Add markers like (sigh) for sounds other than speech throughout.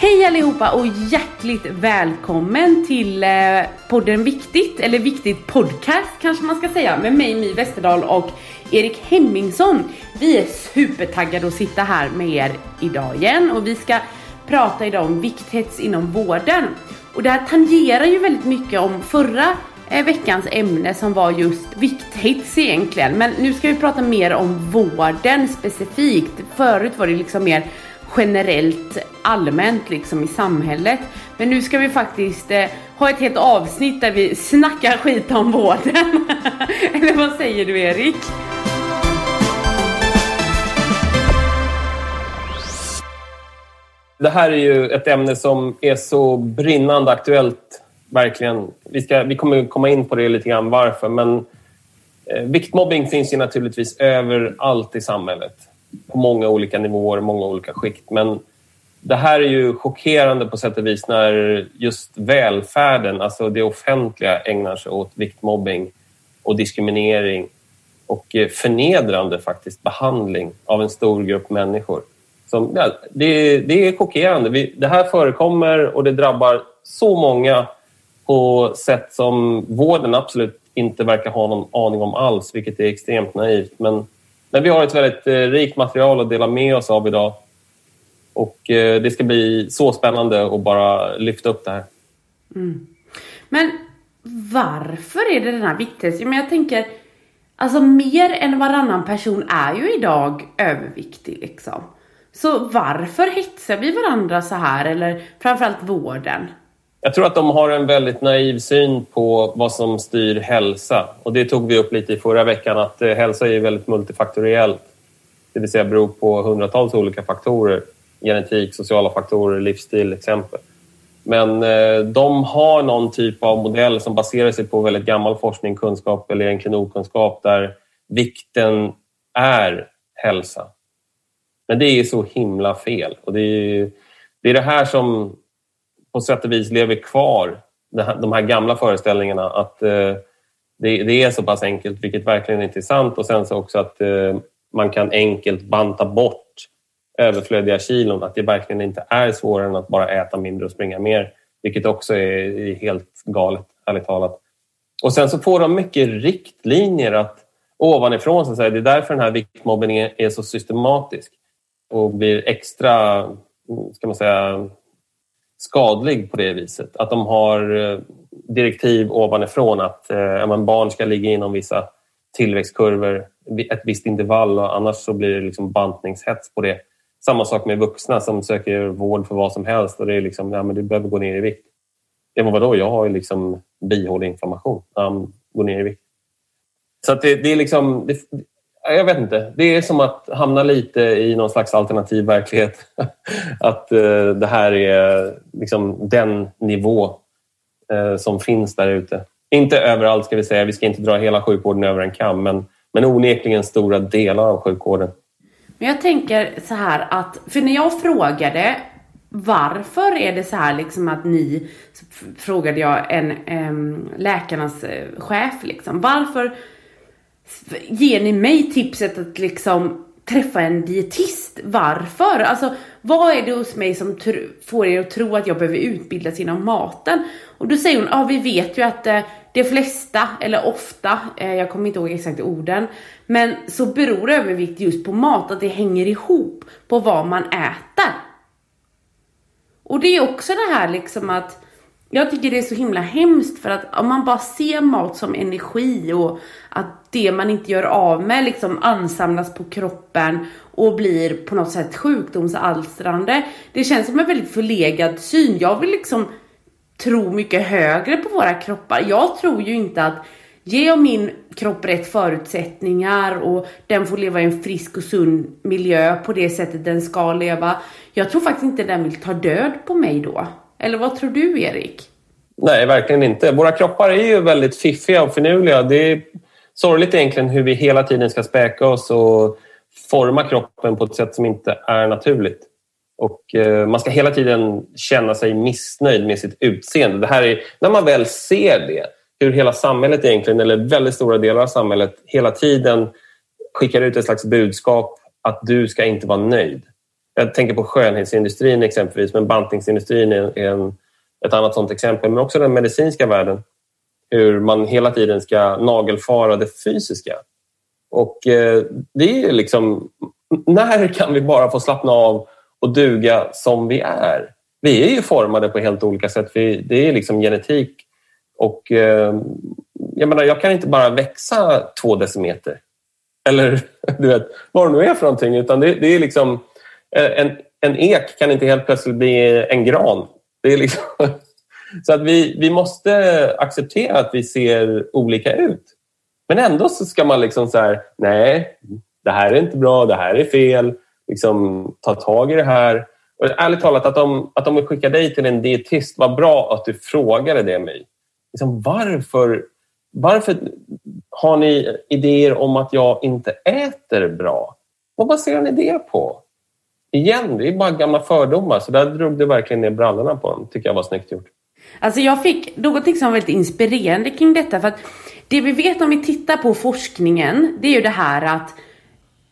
Hej allihopa och hjärtligt välkommen till eh, podden Viktigt, eller Viktigt Podcast kanske man ska säga, med mig My Westerdahl och Erik Hemmingsson. Vi är supertaggade att sitta här med er idag igen och vi ska prata idag om vikthets inom vården. Och det här tangerar ju väldigt mycket om förra eh, veckans ämne som var just vikthets egentligen. Men nu ska vi prata mer om vården specifikt. Förut var det liksom mer generellt allmänt liksom i samhället. Men nu ska vi faktiskt eh, ha ett helt avsnitt där vi snackar skit om vården. (laughs) Eller vad säger du Erik? Det här är ju ett ämne som är så brinnande aktuellt, verkligen. Vi, ska, vi kommer komma in på det lite grann, varför. Men eh, viktmobbing finns ju naturligtvis överallt i samhället. På många olika nivåer, många olika skikt. Men det här är ju chockerande på sätt och vis när just välfärden, alltså det offentliga, ägnar sig åt viktmobbing och diskriminering och eh, förnedrande faktiskt behandling av en stor grupp människor. Som, ja, det, det är chockerande. Vi, det här förekommer och det drabbar så många på sätt som vården absolut inte verkar ha någon aning om alls, vilket är extremt naivt. Men, men vi har ett väldigt eh, rikt material att dela med oss av idag. Och eh, det ska bli så spännande att bara lyfta upp det här. Mm. Men varför är det den här viktigheten? Men jag tänker, alltså mer än varannan person är ju idag överviktig liksom. Så varför hetsar vi varandra så här eller framförallt vården? Jag tror att de har en väldigt naiv syn på vad som styr hälsa. Och det tog vi upp lite i förra veckan att eh, hälsa är väldigt multifaktoriellt. Det vill säga beror på hundratals olika faktorer. Genetik, sociala faktorer, livsstil exempel. Men eh, de har någon typ av modell som baserar sig på väldigt gammal forskning, kunskap eller egentligen okunskap där vikten är hälsa. Men det är så himla fel. Och det är det, är det här som på sätt och vis lever kvar, de här gamla föreställningarna att eh, det, är så pass enkelt, vilket verkligen inte är sant. Och sen så också att eh, man kan enkelt banta bort överflödiga kilon. Att det verkligen inte är svårare än att bara äta mindre och springa mer. Vilket också är helt galet, ärligt talat. Och sen så får de mycket riktlinjer att ovanifrån, så att säga, det är därför den här viktmobbningen är så systematisk och blir extra mm, ska man säga, skadlig på det viset. Att de har eh, direktiv ovanifrån att eh, barn ska ligga inom vissa tillväxtkurvor, ett visst intervall och annars så blir det liksom bantningshets på det. Samma sak med vuxna som söker vård för vad som helst och det är liksom, ja men du behöver gå ner i vikt. Ja men vadå, jag har ju liksom bihåleinflammation. Ja, gå ner i vikt. Så att det, det är liksom, det, jag vet inte. Det är som att hamna lite i någon slags alternativ verklighet. (laughs) att eh, det här är liksom den nivå eh, som finns där ute. Inte överallt ska vi säga. Vi ska inte dra hela sjukvården över en kam. Men, men onekligen stora delar av sjukvården. Men jag tänker så här att, för när jag frågade varför är det så här liksom att ni, frågade jag en en läkarnas eh, chef liksom, varför ger ni mig tipset att liksom träffa en dietist. Varför? Alltså, vad är det hos mig som får er att tro att jag behöver utbildas inom maten? Och då säger hon, ja vi vet ju att eh, de flesta, eller ofta, eh, jag kommer inte ihåg exakt orden, men så beror övervikt just på mat, att det hänger ihop på vad man äter. Och det är också det här liksom att jag tycker det är så himla hemskt för att om man bara ser mat som energi och att det man inte gör av med liksom ansamlas på kroppen och blir på något sätt sjukdomsalstrande. Det känns som en väldigt förlegad syn. Jag vill liksom tro mycket högre på våra kroppar. Jag tror ju inte att Ge jag min kropp rätt förutsättningar och den får leva i en frisk och sund miljö på det sättet den ska leva. Jag tror faktiskt inte den vill ta död på mig då. Eller vad tror du, Erik? Nej, verkligen inte. Våra kroppar är ju väldigt fiffiga och finurliga. Det är sorgligt egentligen hur vi hela tiden ska späka oss och forma kroppen på ett sätt som inte är naturligt. Och eh, Man ska hela tiden känna sig missnöjd med sitt utseende. Det här är, när man väl ser det, hur hela samhället egentligen, eller väldigt stora delar av samhället, hela tiden skickar ut ett slags budskap att du ska inte vara nöjd. Jag tänker på skönhetsindustrin exempelvis, men bantningsindustrin är en, ett annat sådant exempel. Men också den medicinska världen. Hur man hela tiden ska nagelfara det fysiska. Och eh, det är liksom... När kan vi bara få slappna av och duga som vi är? Vi är ju formade på helt olika sätt. Vi, det är liksom genetik. Och eh, jag menar, jag kan inte bara växa två decimeter. Eller (laughs) du vet, vad det nu är för någonting. Utan det, det är liksom... Eh, en, en ek kan inte helt plötsligt bli en gran. Det är liksom, (laughs) så att vi, vi måste acceptera att vi ser olika ut. Men ändå så ska man liksom så här, nej, det här är inte bra, det här är fel. Liksom, ta tag i det här. Och ärligt talat, att de, att de skickar dig till en dietist, vad bra att du frågade det mig. Liksom, varför, varför har ni idéer om att jag inte äter bra? Vad baserar ni det på? Igen, det är bara gamla fördomar. Så där drog du verkligen ner brallorna på dem. tycker jag var snyggt gjort. Alltså jag fick någonting som var väldigt inspirerande kring detta. För att det vi vet om vi tittar på forskningen, det är ju det här att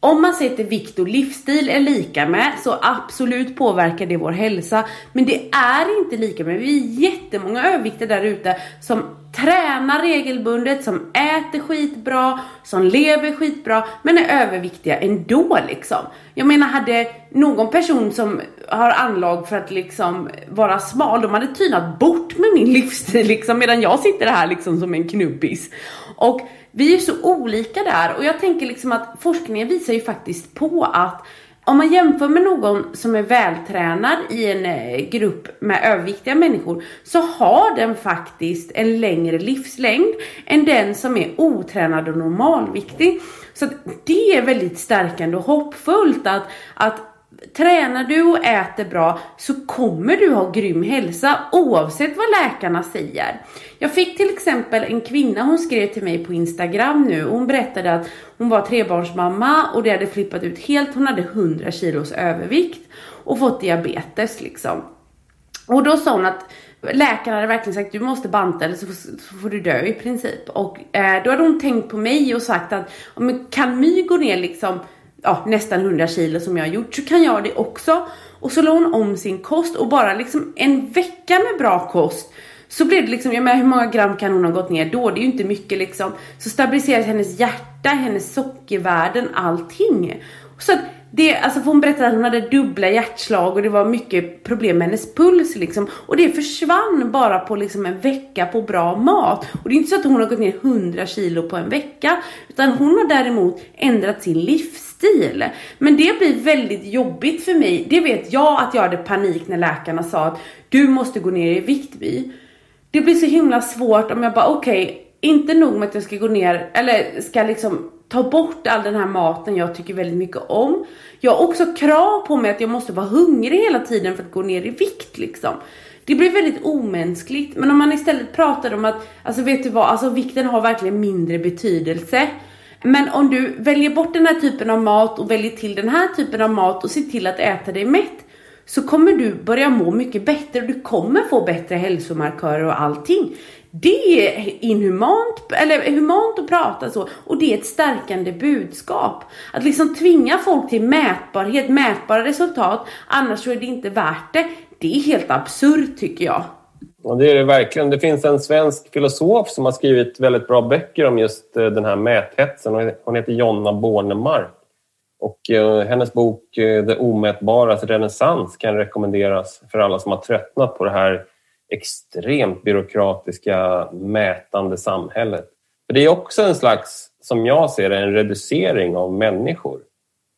om man sätter vikt och livsstil är lika med så absolut påverkar det vår hälsa. Men det är inte lika med. Vi är jättemånga överviktiga där ute som tränar regelbundet, som äter skitbra, som lever skitbra men är överviktiga ändå liksom. Jag menar hade någon person som har anlag för att liksom vara smal, de hade tynat bort med min livsstil liksom medan jag sitter här liksom som en knubbis. Och vi är så olika där och jag tänker liksom att forskningen visar ju faktiskt på att om man jämför med någon som är vältränad i en eh, grupp med överviktiga människor så har den faktiskt en längre livslängd än den som är otränad och normalviktig. Så det är väldigt stärkande och hoppfullt att, att Tränar du och äter bra så kommer du ha grym hälsa oavsett vad läkarna säger. Jag fick till exempel en kvinna, hon skrev till mig på Instagram nu och hon berättade att hon var trebarnsmamma och det hade flippat ut helt. Hon hade 100 kilos övervikt och fått diabetes liksom. Och då sa hon att läkaren hade verkligen sagt du måste banta eller så, får du dö i princip. Och eh, då hade hon tänkt på mig och sagt att kan My gå ner liksom ja, nästan 100 kilo som jag har gjort så kan jag det också. Och så la hon om sin kost och bara liksom en vecka med bra kost så blev det liksom, jag menar hur många gram kan hon ha gått ner då? Det är ju inte mycket liksom. Så stabiliserades hennes hjärta, hennes sockervärden, allting. Så att det, alltså för hon berättade att hon hade dubbla hjärtslag och det var mycket problem med hennes puls liksom. Och det försvann bara på liksom en vecka på bra mat. Och det är inte så att hon har gått ner 100 kilo på en vecka. Utan hon har däremot ändrat sin livsstil. Men det blir väldigt jobbigt för mig. Det vet jag att jag hade panik när läkarna sa att du måste gå ner i vikt Vi. Det blir så himla svårt om jag bara okej, okay, inte nog med att jag ska gå ner eller ska liksom ta bort all den här maten jag tycker väldigt mycket om. Jag har också krav på mig att jag måste vara hungrig hela tiden för att gå ner i vikt liksom. Det blir väldigt omänskligt. Men om man istället pratar om att, alltså vet du vad, alltså vikten har verkligen mindre betydelse. Men om du väljer bort den här typen av mat och väljer till den här typen av mat och ser till att äta dig mätt så kommer du börja må mycket bättre och du kommer få bättre hälsomarkörer och allting. Det är inhumant, eller humant att prata så och det är ett stärkande budskap. Att liksom tvinga folk till mätbarhet, mätbara resultat, annars så är det inte värt det. Det är helt absurt tycker jag. Ja, det är det verkligen. Det finns en svensk filosof som har skrivit väldigt bra böcker om just eh, den här mäthetsen. Hon heter Jonna Bornemark. Och eh, hennes bok eh, Det omätbaras renässans kan rekommenderas för alla som har tröttnat på det här extremt byråkratiska, mätande samhället. För Det är också en slags, som jag ser det, en reducering av människor.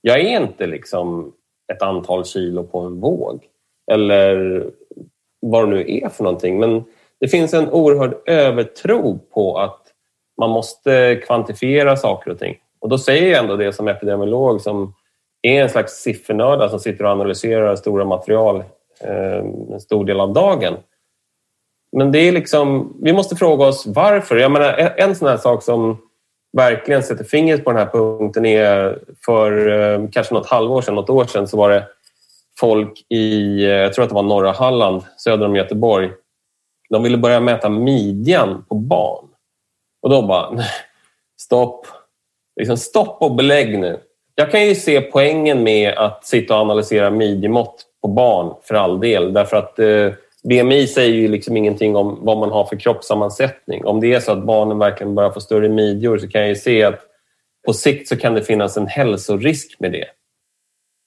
Jag är inte liksom ett antal kilo på en våg eller vad det nu är för någonting. Men det finns en oerhörd övertro på att man måste kvantifiera saker och ting. Och då säger jag ändå det som epidemiolog som är en slags siffernörd som sitter och analyserar stora material eh, en stor del av dagen. Men det är liksom, vi måste fråga oss varför. Jag menar, en sån här sak som verkligen sätter fingret på den här punkten är för eh, kanske något halvår sedan, något år sedan så var det folk i, eh, jag tror att det var norra Halland, söder om Göteborg. De ville börja mäta midjan på barn. Och då bara, (laughs) stopp. Liksom stopp och belägg nu. jag kan ju se poängen med att sitta och analysera midjemått på barn för all del. Därför att eh, BMI säger ju liksom ingenting om vad man har för kroppssammansättning. Om det är så att barnen verkligen börjar få större midjor så kan jag ju se att på sikt så kan det finnas en hälsorisk med det.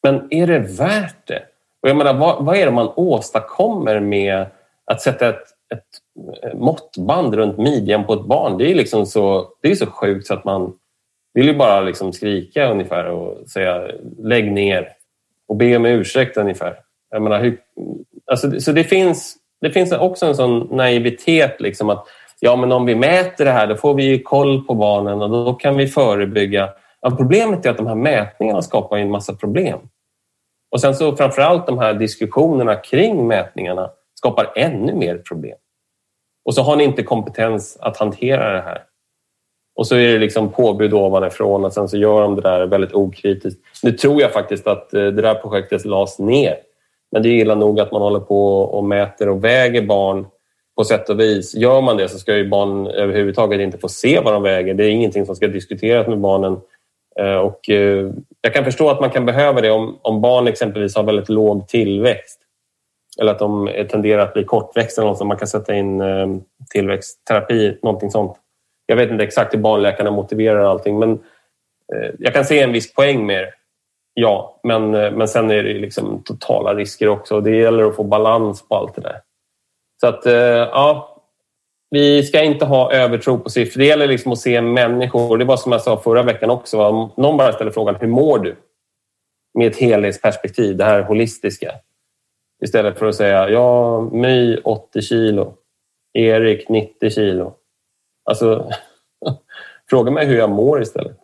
Men är det värt det? Och jag menar, vad, vad är det man åstadkommer med att sätta ett, ett måttband runt midjan på ett barn? Det är liksom så, det är så sjukt så att man vill ju bara liksom skrika ungefär och säga lägg ner och be om ursäkt ungefär. Jag menar, hur, alltså, så det finns, det finns också en sån naivitet liksom att ja, men om vi mäter det här då får vi koll på barnen och då kan vi förebygga. Ja, problemet är att de här mätningarna skapar en massa problem. Och sen så framförallt de här diskussionerna kring mätningarna skapar ännu mer problem. Och så har ni inte kompetens att hantera det här. Och så är det liksom påbud ovanifrån och sen så gör de det där väldigt okritiskt. Nu tror jag faktiskt att eh, det där projektet lades ner. Men det är illa nog att man håller på och mäter och väger barn på sätt och vis. Gör man det så ska ju barn överhuvudtaget inte få se vad de väger. Det är ingenting som ska diskuteras med barnen. Eh, och eh, jag kan förstå att man kan behöva det om, om barn exempelvis har väldigt låg tillväxt. Eller att de tenderar att bli kortväxta. Man kan sätta in tillväxtterapi, någonting sånt. Jag vet inte exakt hur barnläkarna motiverar allting men eh, jag kan se en viss poäng med det. Ja, men, eh, men sen är det liksom totala risker också. och Det gäller att få balans på allt det där. Så att, eh, ja, vi ska inte ha övertro på siffror. Det gäller liksom att se människor. Det var som jag sa förra veckan också. Om någon bara ställer frågan, hur mår du? Med ett helhetsperspektiv, det här holistiska. Istället för att säga, ja, My 80 kilo, Erik 90 kilo. Alltså, (laughs) fråga mig hur jag mår istället.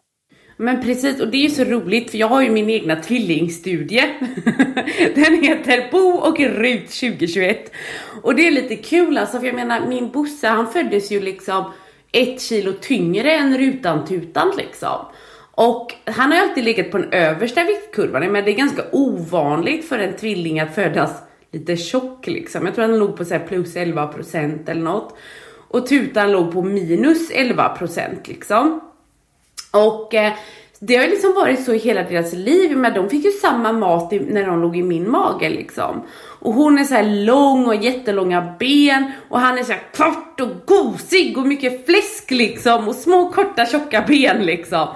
Men precis, och det är ju så roligt för jag har ju min egna tvillingstudie. (laughs) Den heter Bo och Rut 2021. Och det är lite kul alltså, för jag menar min Bosse han föddes ju liksom ett kilo tyngre än Rutan-Tutan liksom. Och han har ju alltid legat på den översta viktkurvan, men det är ganska ovanligt för en tvilling att födas lite tjock liksom. Jag tror han låg på så plus 11% eller något. Och tutan låg på minus 11% liksom. Och eh, det har ju liksom varit så i hela deras liv, men de fick ju samma mat i, när de låg i min mage liksom. Och hon är så här lång och jättelånga ben och han är så här kort och gosig och mycket fläsk liksom och små korta tjocka ben liksom.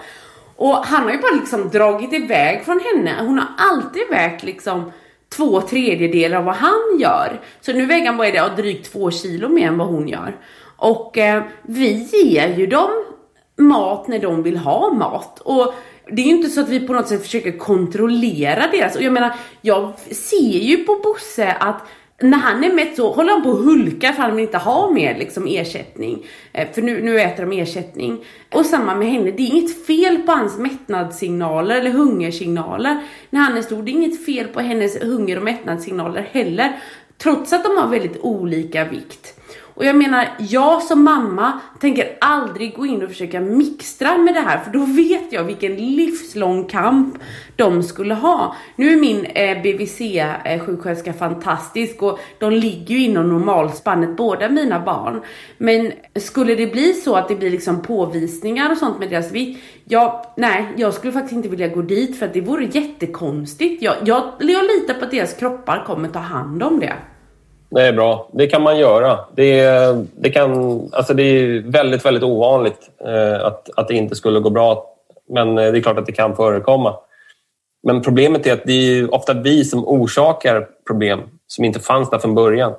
Och han har ju bara liksom dragit iväg från henne. Hon har alltid vägt liksom två tredjedelar av vad han gör. Så nu väger han bara det, drygt två kilo mer än vad hon gör. Och eh, vi ger ju dem mat när de vill ha mat. Och det är ju inte så att vi på något sätt försöker kontrollera deras. Och jag menar, jag ser ju på Bosse att när han är mätt så håller han på att hulka för han vill inte ha mer liksom, ersättning. Eh, för nu, nu äter de ersättning. Och samma med henne, det är inget fel på hans mättnadssignaler eller hungersignaler när han är stor. Det är inget fel på hennes hunger och mättnadssignaler heller. Trots att de har väldigt olika vikt. Och jag menar, jag som mamma tänker aldrig gå in och försöka mixtra med det här för då vet jag vilken livslång kamp de skulle ha. Nu är min eh, BVC-sjuksköterska eh, fantastisk och de ligger ju inom normalspannet, båda mina barn. Men skulle det bli så att det blir liksom påvisningar och sånt med deras vikt, ja, nej, jag skulle faktiskt inte vilja gå dit för att det vore jättekonstigt. Jag, jag, jag litar på att deras kroppar kommer ta hand om det. Det är bra. Det kan man göra. Det, det, kan, alltså det är väldigt, väldigt ovanligt eh, att, att det inte skulle gå bra. Men eh, det är klart att det kan förekomma. Men problemet är att det är ofta vi som orsakar problem som inte fanns där från början.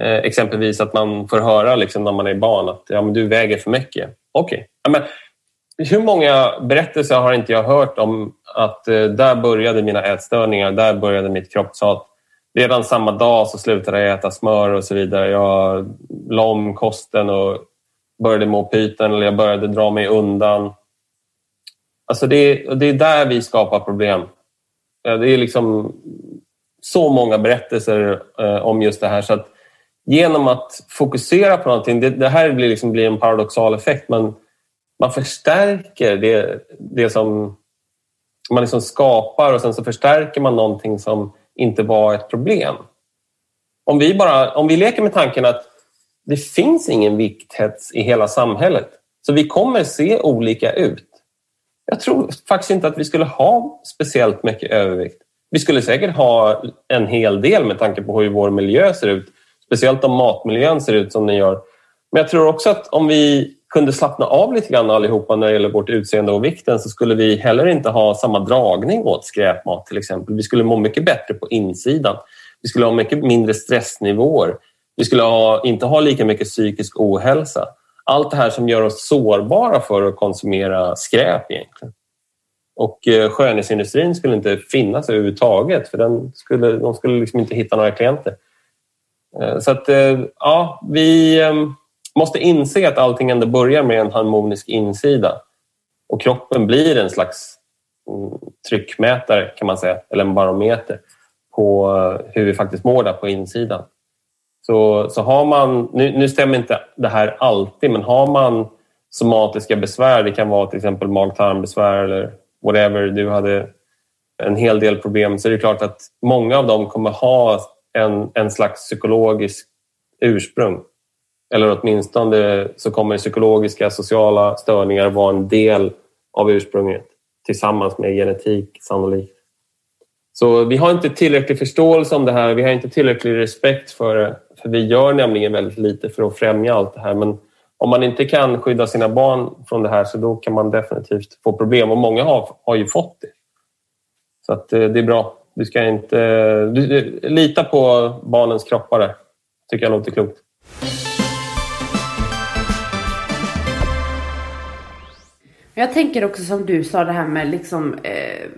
Eh, exempelvis att man får höra liksom, när man är barn att ja, men du väger för mycket. Okej. Okay. Ja, hur många berättelser har inte jag hört om att där började mina ätstörningar, där började mitt kroppshat redan samma dag så slutade jag äta smör och så vidare. Jag la om kosten och började må pyten eller jag började dra mig undan. Alltså det, det är där vi skapar problem. Det är liksom så många berättelser eh, om just det här. Så att genom att fokusera på någonting, det, det här blir, liksom, blir en paradoxal effekt. men man förstärker det, det som man liksom skapar och sen så förstärker man någonting som inte var ett problem. Om vi, bara, om vi leker med tanken att det finns ingen vikthets i hela samhället, så vi kommer se olika ut. Jag tror faktiskt inte att vi skulle ha speciellt mycket övervikt. Vi skulle säkert ha en hel del med tanke på hur vår miljö ser ut. Speciellt om matmiljön ser ut som den gör. Men jag tror också att om vi kunde slappna av lite grann allihopa när det gäller vårt utseende och vikten så skulle vi heller inte ha samma dragning åt skräpmat till exempel. Vi skulle må mycket bättre på insidan. Vi skulle ha mycket mindre stressnivåer. Vi skulle ha, inte ha lika mycket psykisk ohälsa. Allt det här som gör oss sårbara för att konsumera skräp egentligen. Och eh, skönhetsindustrin skulle inte finnas överhuvudtaget för den skulle, de skulle liksom inte hitta några klienter. Eh, så att, eh, ja, vi ehm, måste inse att allting ändå börjar med en harmonisk insida. Och kroppen blir en slags mm, tryckmätare kan man säga, eller en barometer på eh, hur vi faktiskt mår där på insidan. Så, så har man, nu, nu stämmer inte det här alltid, men har man somatiska besvär, det kan vara till exempel mag-tarmbesvär eller whatever, du hade en hel del problem, så är det klart att många av dem kommer ha en, en slags psykologisk ursprung. Eller åtminstone så kommer psykologiska sociala störningar vara en del av ursprunget tillsammans med genetik sannolikt. Så vi har inte tillräcklig förståelse om det här, vi har inte tillräcklig respekt för det. För vi gör nämligen väldigt lite för att främja allt det här. Men om man inte kan skydda sina barn från det här så då kan man definitivt få problem. Och många har, har ju fått det. Så att, eh, det är bra. Du ska inte... Eh, du, lita på barnens kroppar där. tycker jag låter klokt. Jag tänker också som du sa det här med liksom eh,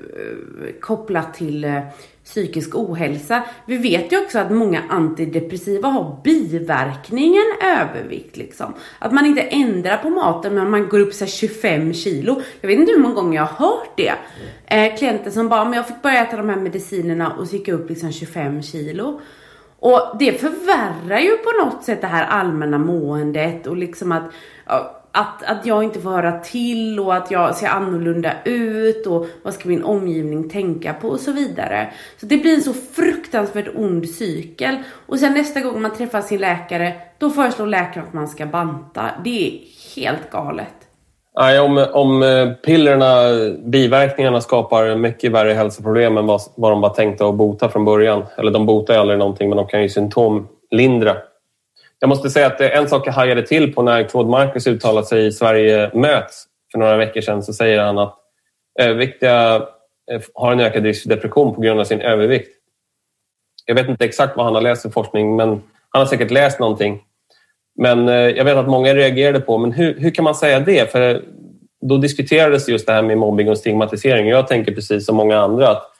kopplat till eh, psykisk ohälsa. Vi vet ju också att många antidepressiva har biverkningen övervikt liksom. Att man inte ändrar på maten men man går upp sig 25 kilo. Jag vet inte hur många gånger jag har hört det. Eh, klienter som bara, men jag fick börja äta de här medicinerna och så gick jag upp liksom 25 kilo. Och det förvärrar ju på något sätt det här allmänna måendet och liksom att att, att jag inte får höra till och att jag ser annorlunda ut och vad ska min omgivning tänka på och så vidare. Så det blir en så fruktansvärt ond cykel. Och sen nästa gång man träffar sin läkare, då föreslår läkaren att man ska banta. Det är helt galet. Nej, om, om eh, pillerna, biverkningarna skapar mycket värre hälsoproblem än vad, vad de var tänkta att bota från början. Eller de botar ju aldrig någonting men de kan ju symptomlindra. Jag måste säga att en sak jag hajade till på när Claude Marcus uttalade sig i Sverige möts för några veckor sedan så säger han att överviktiga eh, har en ökad risk för depression på grund av sin övervikt. Jag vet inte exakt vad han har läst för forskning men han har säkert läst någonting. Men eh, jag vet att många reagerade på, men hur, hur kan man säga det? För då diskuterades just det här med mobbing och stigmatisering. Jag tänker precis som många andra att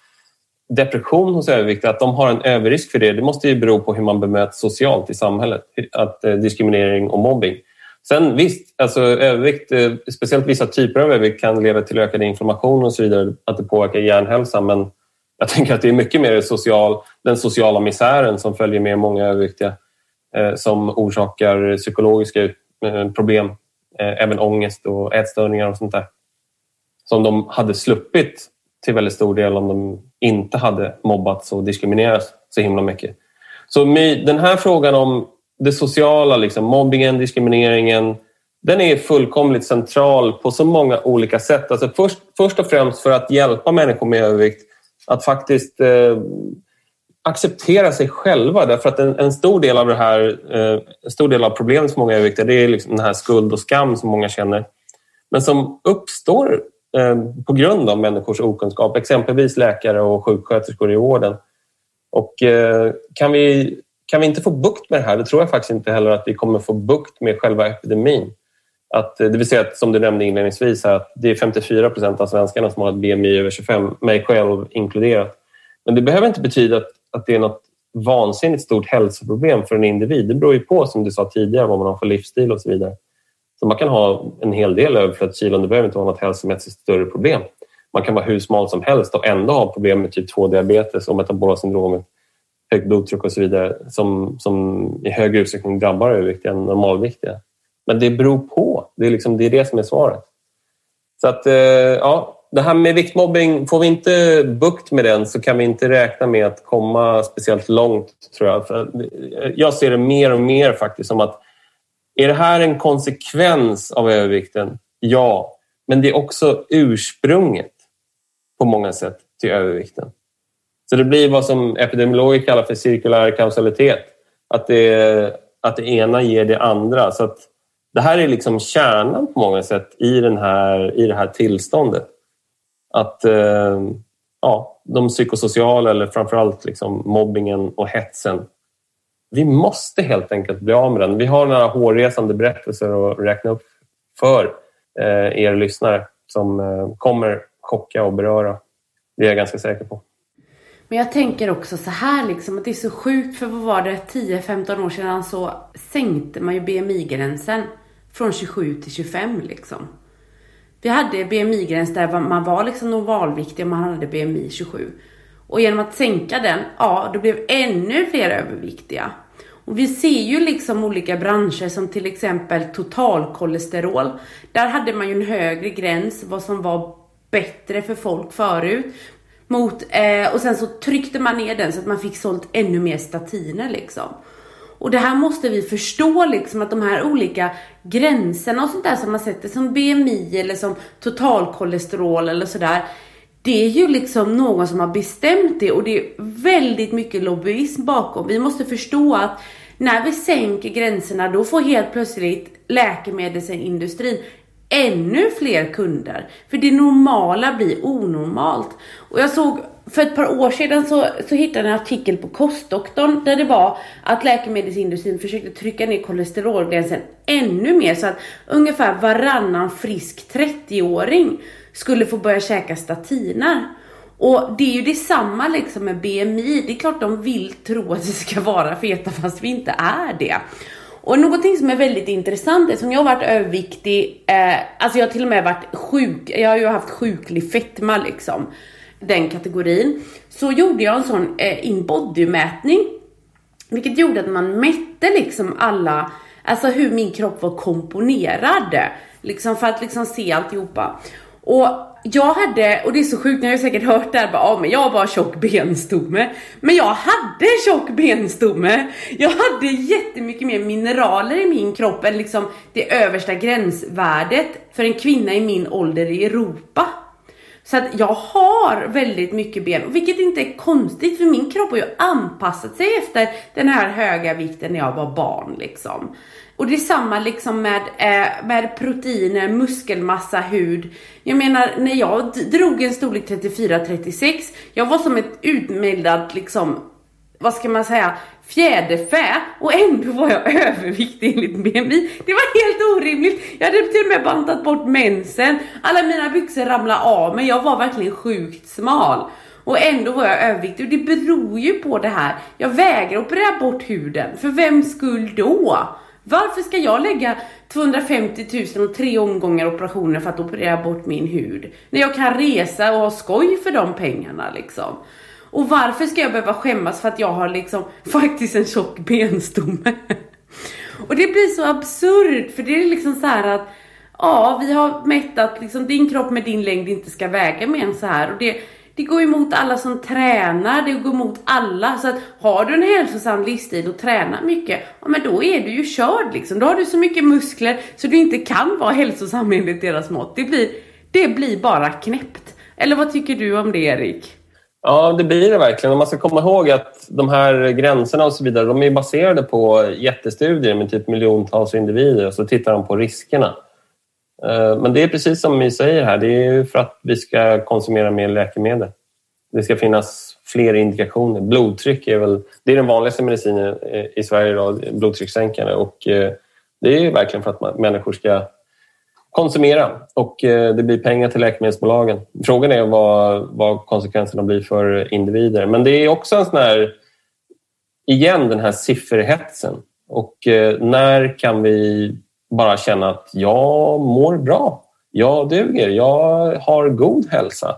depression hos överviktiga, att de har en överrisk för det, det måste ju bero på hur man bemöts socialt i samhället. Att, eh, diskriminering och mobbing. Sen visst, alltså övervikt, eh, speciellt vissa typer av övervikt kan leda till ökad inflammation och så vidare, att det påverkar hjärnhälsan. Men jag (laughs) tänker att det är mycket mer social, den sociala misären som följer med många överviktiga eh, som orsakar psykologiska eh, problem, eh, även ångest och ätstörningar och sånt där. Som de hade sluppit till väldigt stor del om de inte hade mobbats och diskriminerats så himla mycket. Så den här frågan om det sociala, liksom, mobbingen, diskrimineringen, den är fullkomligt central på så många olika sätt. Alltså först, först och främst för att hjälpa människor med övervikt att faktiskt eh, acceptera sig själva. Därför att en, en, stor del av det här, eh, en stor del av problemet för många överviktiga det är liksom den här skuld och skam som många känner. Men som uppstår Eh, på grund av människors okunskap, exempelvis läkare och sjuksköterskor i vården. Och eh, kan vi, kan vi inte få bukt med det här, det tror jag faktiskt inte heller att vi kommer få bukt med själva epidemin. Att, eh, det vill säga att, som du nämnde inledningsvis, att det är 54 procent av svenskarna som har ett BMI över 25, mig själv inkluderat. Men det behöver inte betyda att, att det är något vansinnigt stort hälsoproblem för en individ. Det beror ju på, som du sa tidigare, vad man har för livsstil och så vidare. Så man kan ha en hel del överflödskilon, det behöver inte vara något hälsomässigt större problem. Man kan vara hur smal som helst och ändå ha problem med typ 2-diabetes och metabola syndromet, högt blodtryck och så vidare som, som i högre utsträckning drabbar överviktiga än normalviktiga. Men det beror på. Det är, liksom, det är det som är svaret. Så att, eh, ja, det här med viktmobbing, får vi inte bukt med den så kan vi inte räkna med att komma speciellt långt, tror jag. För eh, jag ser det mer och mer faktiskt som att är det här en konsekvens av övervikten? Ja. Men det är också ursprunget på många sätt till övervikten. Så det blir vad som epidemiologer kallar för cirkulär kausalitet. Att det, att det ena ger det andra. Så att det här är liksom kärnan på många sätt i, den här, i det här tillståndet. Att eh, ja, de psykosociala eller framförallt liksom mobbingen och hetsen. Vi måste helt enkelt bli av med den. Vi har några hårresande berättelser att räkna upp för eh, er lyssnare som eh, kommer chocka och beröra. Det är jag ganska säker på. Men jag tänker också så här liksom att det är så sjukt för vad var det 10-15 år sedan så sänkte man ju BMI-gränsen från 27 till 25 liksom. Vi hade BMI-gräns där man var liksom normalviktig och man hade BMI 27. Och genom att sänka den, ja, då blev ännu fler överviktiga. Och vi ser ju liksom olika branscher som till exempel totalkolesterol. Där hade man ju en högre gräns vad som var bättre för folk förut. Mot, eh, och sen så tryckte man ner den så att man fick sålt ännu mer statiner liksom. Och det här måste vi förstå liksom att de här olika gränserna och sånt där som man sätter som BMI eller som totalkolesterol eller sådär. Det är ju liksom någon som har bestämt det och det är väldigt mycket lobbyism bakom. Vi måste förstå att när vi sänker gränserna då får helt plötsligt läkemedelsindustrin ännu fler kunder. För det normala blir onormalt. Och jag såg för ett par år sedan så, så hittade jag en artikel på Kostdoktorn där det var att läkemedelsindustrin försökte trycka ner kolesterolgränsen ännu mer så att ungefär varannan frisk 30-åring skulle få börja käka statiner. Och det är ju detsamma liksom med BMI. Det är klart de vill tro att vi ska vara feta fast vi inte är det. Och någonting som är väldigt intressant är som jag har varit överviktig, eh, alltså jag har till och med varit sjuk, jag har ju haft sjuklig fetma liksom den kategorin, så gjorde jag en sån eh, inbody-mätning, Vilket gjorde att man mätte liksom alla, alltså hur min kropp var komponerad. Liksom för att liksom se alltihopa. Och jag hade, och det är så sjukt, ni har ju säkert hört det här, bara, ah, men jag har bara tjock benstomme. Men jag hade tjock benstomme. Jag hade jättemycket mer mineraler i min kropp än liksom det översta gränsvärdet för en kvinna i min ålder i Europa. Så att jag har väldigt mycket ben, vilket inte är konstigt för min kropp har ju anpassat sig efter den här höga vikten när jag var barn liksom. Och det är samma liksom med, eh, med proteiner, muskelmassa, hud. Jag menar när jag drog en storlek 34-36, jag var som ett utmildat liksom, vad ska man säga, fjäderfä och ändå var jag (laughs) överviktig enligt BMI. Det var helt orimligt. Jag hade till och med bantat bort mensen. Alla mina byxor ramlade av men jag var verkligen sjukt smal. Och ändå var jag överviktig och det beror ju på det här. Jag vägrar operera bort huden. För vem skull då? Varför ska jag lägga 250 000 och tre omgångar operationer för att operera bort min hud? När jag kan resa och ha skoj för de pengarna liksom. Och varför ska jag behöva skämmas för att jag har liksom (laughs) faktiskt en tjock benstomme? (laughs) och det blir så absurt för det är liksom så här att ja, vi har mätt att liksom din kropp med din längd inte ska väga mer än så här och det det går emot alla som tränar, det går emot alla. Så att har du en hälsosam livsstil och tränar mycket, ja men då är du ju körd liksom. Då har du så mycket muskler så du inte kan vara hälsosam enligt deras mått. Det blir, det blir bara knäppt. Eller vad tycker du om det Erik? Ja, det blir det verkligen. Och man ska komma ihåg att de här gränserna och så vidare, de är baserade på jättestudier med typ miljontals individer och så tittar de på riskerna. Eh, men det är precis som vi säger här, det är för att vi ska konsumera mer läkemedel. Det ska finnas fler indikationer. Blodtryck är väl det är den vanligaste medicinen eh, i Sverige idag, blodtryckssänkare. Och eh, det är verkligen för att människor ska konsumera och det blir pengar till läkemedelsbolagen. Frågan är vad, vad konsekvenserna blir för individer. Men det är också en sån här, igen den här sifferhetsen. Och när kan vi bara känna att jag mår bra. Jag duger. Jag har god hälsa.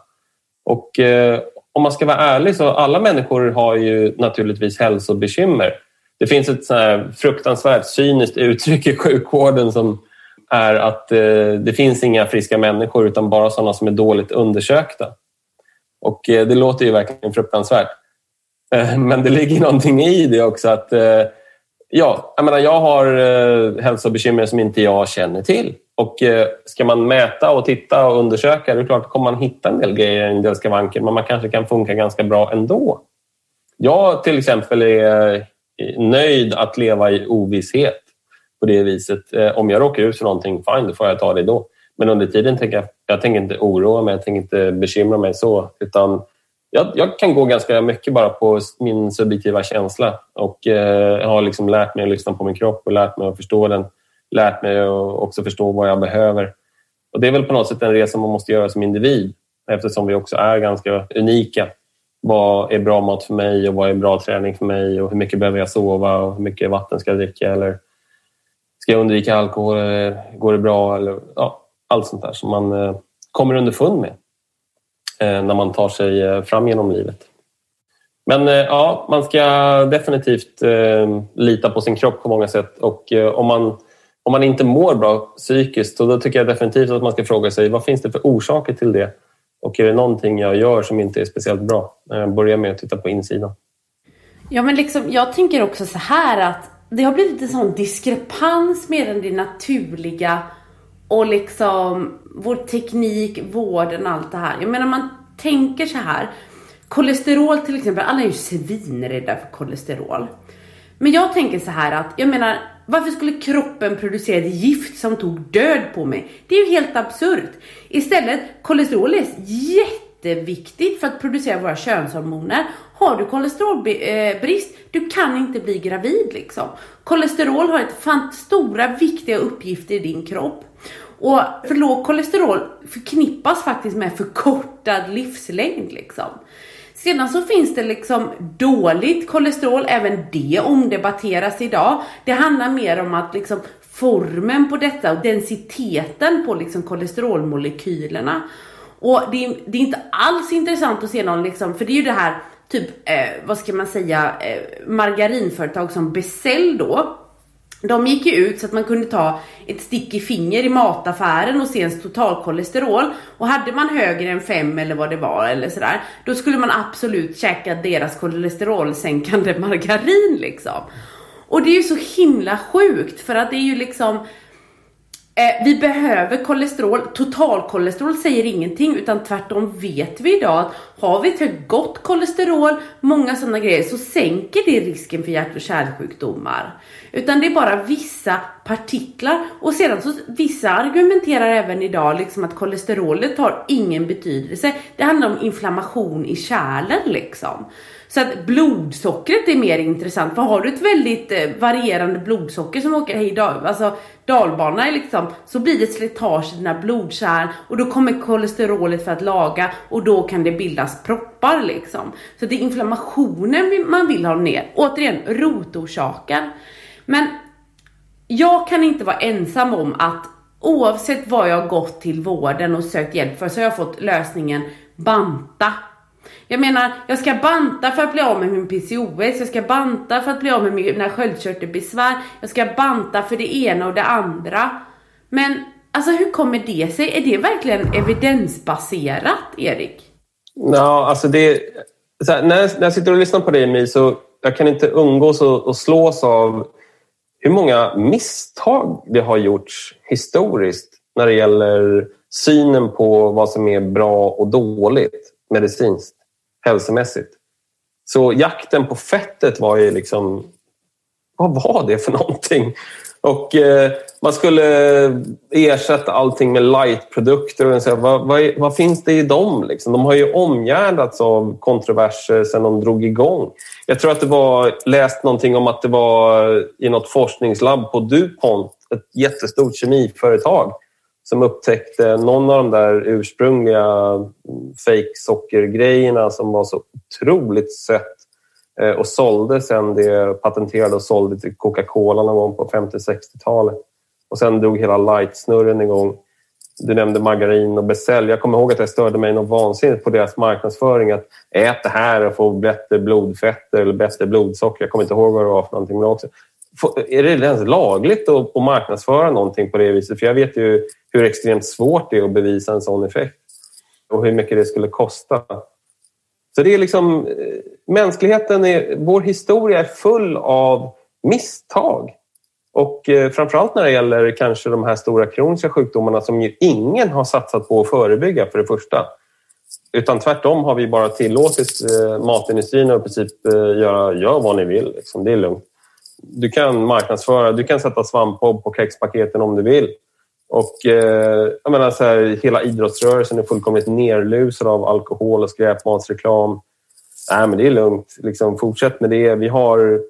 Och eh, om man ska vara ärlig så alla människor har ju naturligtvis hälsobekymmer. Det finns ett fruktansvärt cyniskt uttryck i sjukvården som är att eh, det finns inga friska människor utan bara sådana som är dåligt undersökta. Och eh, det låter ju verkligen fruktansvärt. Eh, men det ligger någonting i det också att eh, Ja, jag, menar, jag har eh, hälsobekymmer som inte jag känner till. Och eh, ska man mäta och titta och undersöka, det är klart kommer man hitta en del grejer, en del skavanker, men man kanske kan funka ganska bra ändå. Jag till exempel är eh, nöjd att leva i ovisshet på det viset. Eh, om jag råkar ut för någonting, fine, då får jag ta det då. Men under tiden tänker jag, jag tänker inte oroa mig, jag tänker inte bekymra mig så. Utan jag, jag kan gå ganska mycket bara på min subjektiva känsla. Och eh, har liksom lärt mig att lyssna på min kropp och lärt mig att förstå den. Lärt mig att också förstå vad jag behöver. Och Det är väl på något sätt en resa man måste göra som individ eftersom vi också är ganska unika. Vad är bra mat för mig och vad är bra träning för mig och hur mycket behöver jag sova och hur mycket vatten ska jag dricka eller ska jag undvika alkohol eller går det bra? Eller, ja, allt sånt där som man eh, kommer underfund med Eh, när man tar sig eh, fram genom livet. Men eh, ja, man ska definitivt lita på sin kropp på många sätt och om man, om man inte mår bra psykiskt då tycker jag definitivt att man ska fråga sig vad finns det för orsaker till det? Och är det någonting jag gör som inte är speciellt bra? Börja med att titta på insidan. Ja, men liksom, jag tänker också så här att det har blivit en sån diskrepans mellan det naturliga och liksom vår teknik, vården allt det här. Jag menar man tänker så här. Kolesterol till exempel, alla är ju svinrädda för kolesterol. Men jag tänker så här att, jag menar, varför skulle kroppen producera ett gift som tog död på mig? Det är ju helt absurt. Istället, kolesterol är jätteviktigt för att producera våra könshormoner. Har du kolesterolbrist, du kan inte bli gravid liksom. Kolesterol har ett fan stora viktiga uppgifter i din kropp. Och för lågt kolesterol förknippas faktiskt med förkortad livslängd liksom. Sedan så finns det liksom dåligt kolesterol, även det omdebatteras idag. Det handlar mer om att liksom formen på detta och densiteten på liksom kolesterolmolekylerna. Och det är, det är inte alls intressant att se någon liksom, för det är ju det här typ, eh, vad ska man säga, eh, margarinföretag som Becell då. De gick ju ut så att man kunde ta ett stick i finger i mataffären och se ens totalkolesterol. Och hade man högre än 5 eller vad det var eller sådär, då skulle man absolut käka deras kolesterolsänkande (laughs) margarin liksom. Och det är ju så himla sjukt för att det är ju liksom Eh, vi behöver kolesterol. Totalkolesterol säger ingenting utan tvärtom vet vi idag att har vi för gott kolesterol, många sådana grejer, så sänker det risken för hjärt och kärlsjukdomar. Utan det är bara vissa partiklar och sedan så vissa argumenterar även idag liksom att kolesterolet har ingen betydelse. Det handlar om inflammation i kärlen liksom. Så att blodsockret är mer intressant. För har du ett väldigt eh, varierande blodsocker som åker hej dal, alltså dalbana liksom, så blir det slitage i dina blodkärl och då kommer kolesterolet för att laga och då kan det bildas proppar liksom. Så det är inflammationen man vill ha ner. Återigen, rotorsaker. Men jag kan inte vara ensam om att oavsett vad jag gått till vården och sökt hjälp för så har jag fått lösningen banta jag menar, jag ska banta för att bli av med min PCOS, jag ska banta för att bli av med mina sköldkörtelbesvär, jag ska banta för det ena och det andra. Men alltså hur kommer det sig? Är det verkligen evidensbaserat, Erik? Ja, alltså det... Här, när, jag, när jag sitter och lyssnar på dig, My, så jag kan inte umgås och, och slås av hur många misstag det har gjorts historiskt när det gäller synen på vad som är bra och dåligt medicinskt hälsomässigt. Så jakten på fettet var ju liksom... Vad var det för (laughs) någonting? Och eh, man skulle ersätta allting med lightprodukter. Och så, vad, vad, vad, finns det i dem? Liksom? De har ju omgärdats av kontroverser sedan de drog igång. Jag tror att det var läst någonting om att det var i något forskningslabb på DuPont, ett jättestort kemiföretag som upptäckte någon av de där ursprungliga fake-sockergrejerna som var så otroligt sött eh, och sålde sen det, patenterade och sålde till Coca-Cola någon gång på 50-60-talet. Och sen drog hela light-snurren igång. Du nämnde margarin och Becell. Jag kommer ihåg att jag störde mig något vansinnigt på deras marknadsföring. Att ät det här och få bättre blodfetter eller bättre blodsocker. Jag kommer inte ihåg vad det var för någonting. Men också, är det ens lagligt att, marknadsföra någonting på det viset? För jag vet ju hur extremt svårt det är att bevisa en sån effekt och hur mycket det skulle kosta. Så det är liksom, eh, mänskligheten, är, vår historia är full av misstag. Och eh, framförallt när det gäller kanske de här stora kroniska sjukdomarna som ju ingen har satsat på att förebygga för det första. Utan tvärtom har vi bara tillåtit eh, matindustrin att i princip eh, göra gör vad ni vill. Liksom. Det är lugnt. Du kan marknadsföra, du kan sätta svampbob på kexpaketen om du vill. Och eh, jag menar så här, hela idrottsrörelsen är fullkomligt nerlusad av alkohol och skräpmatsreklam. Nej, men det är lugnt. Liksom, fortsätt med det. Vi har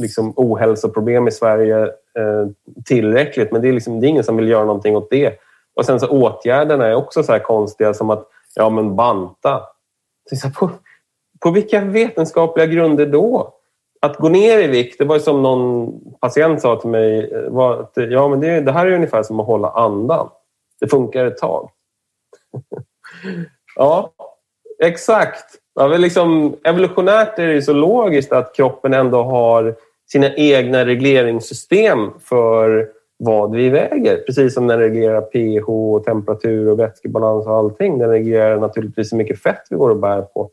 liksom, ohälsoproblem i Sverige eh, tillräckligt, men det är, liksom, det är ingen som vill göra någonting åt det. Och sen så åtgärderna är också så konstiga som att ja, men banta. Så på, på vilka vetenskapliga grunder då? Att gå ner i vikt, det var som någon patient sa till mig, eh, var att, ja, men det, det här är ungefär som att hålla andan. Det funkar ett tag. (laughs) ja, exakt. Ja, liksom, evolutionärt är det så logiskt att kroppen ändå har sina egna regleringssystem för vad vi väger. Precis som den reglerar pH, och temperatur och vätskebalans och allting. Den reglerar naturligtvis hur mycket fett vi går och bär på.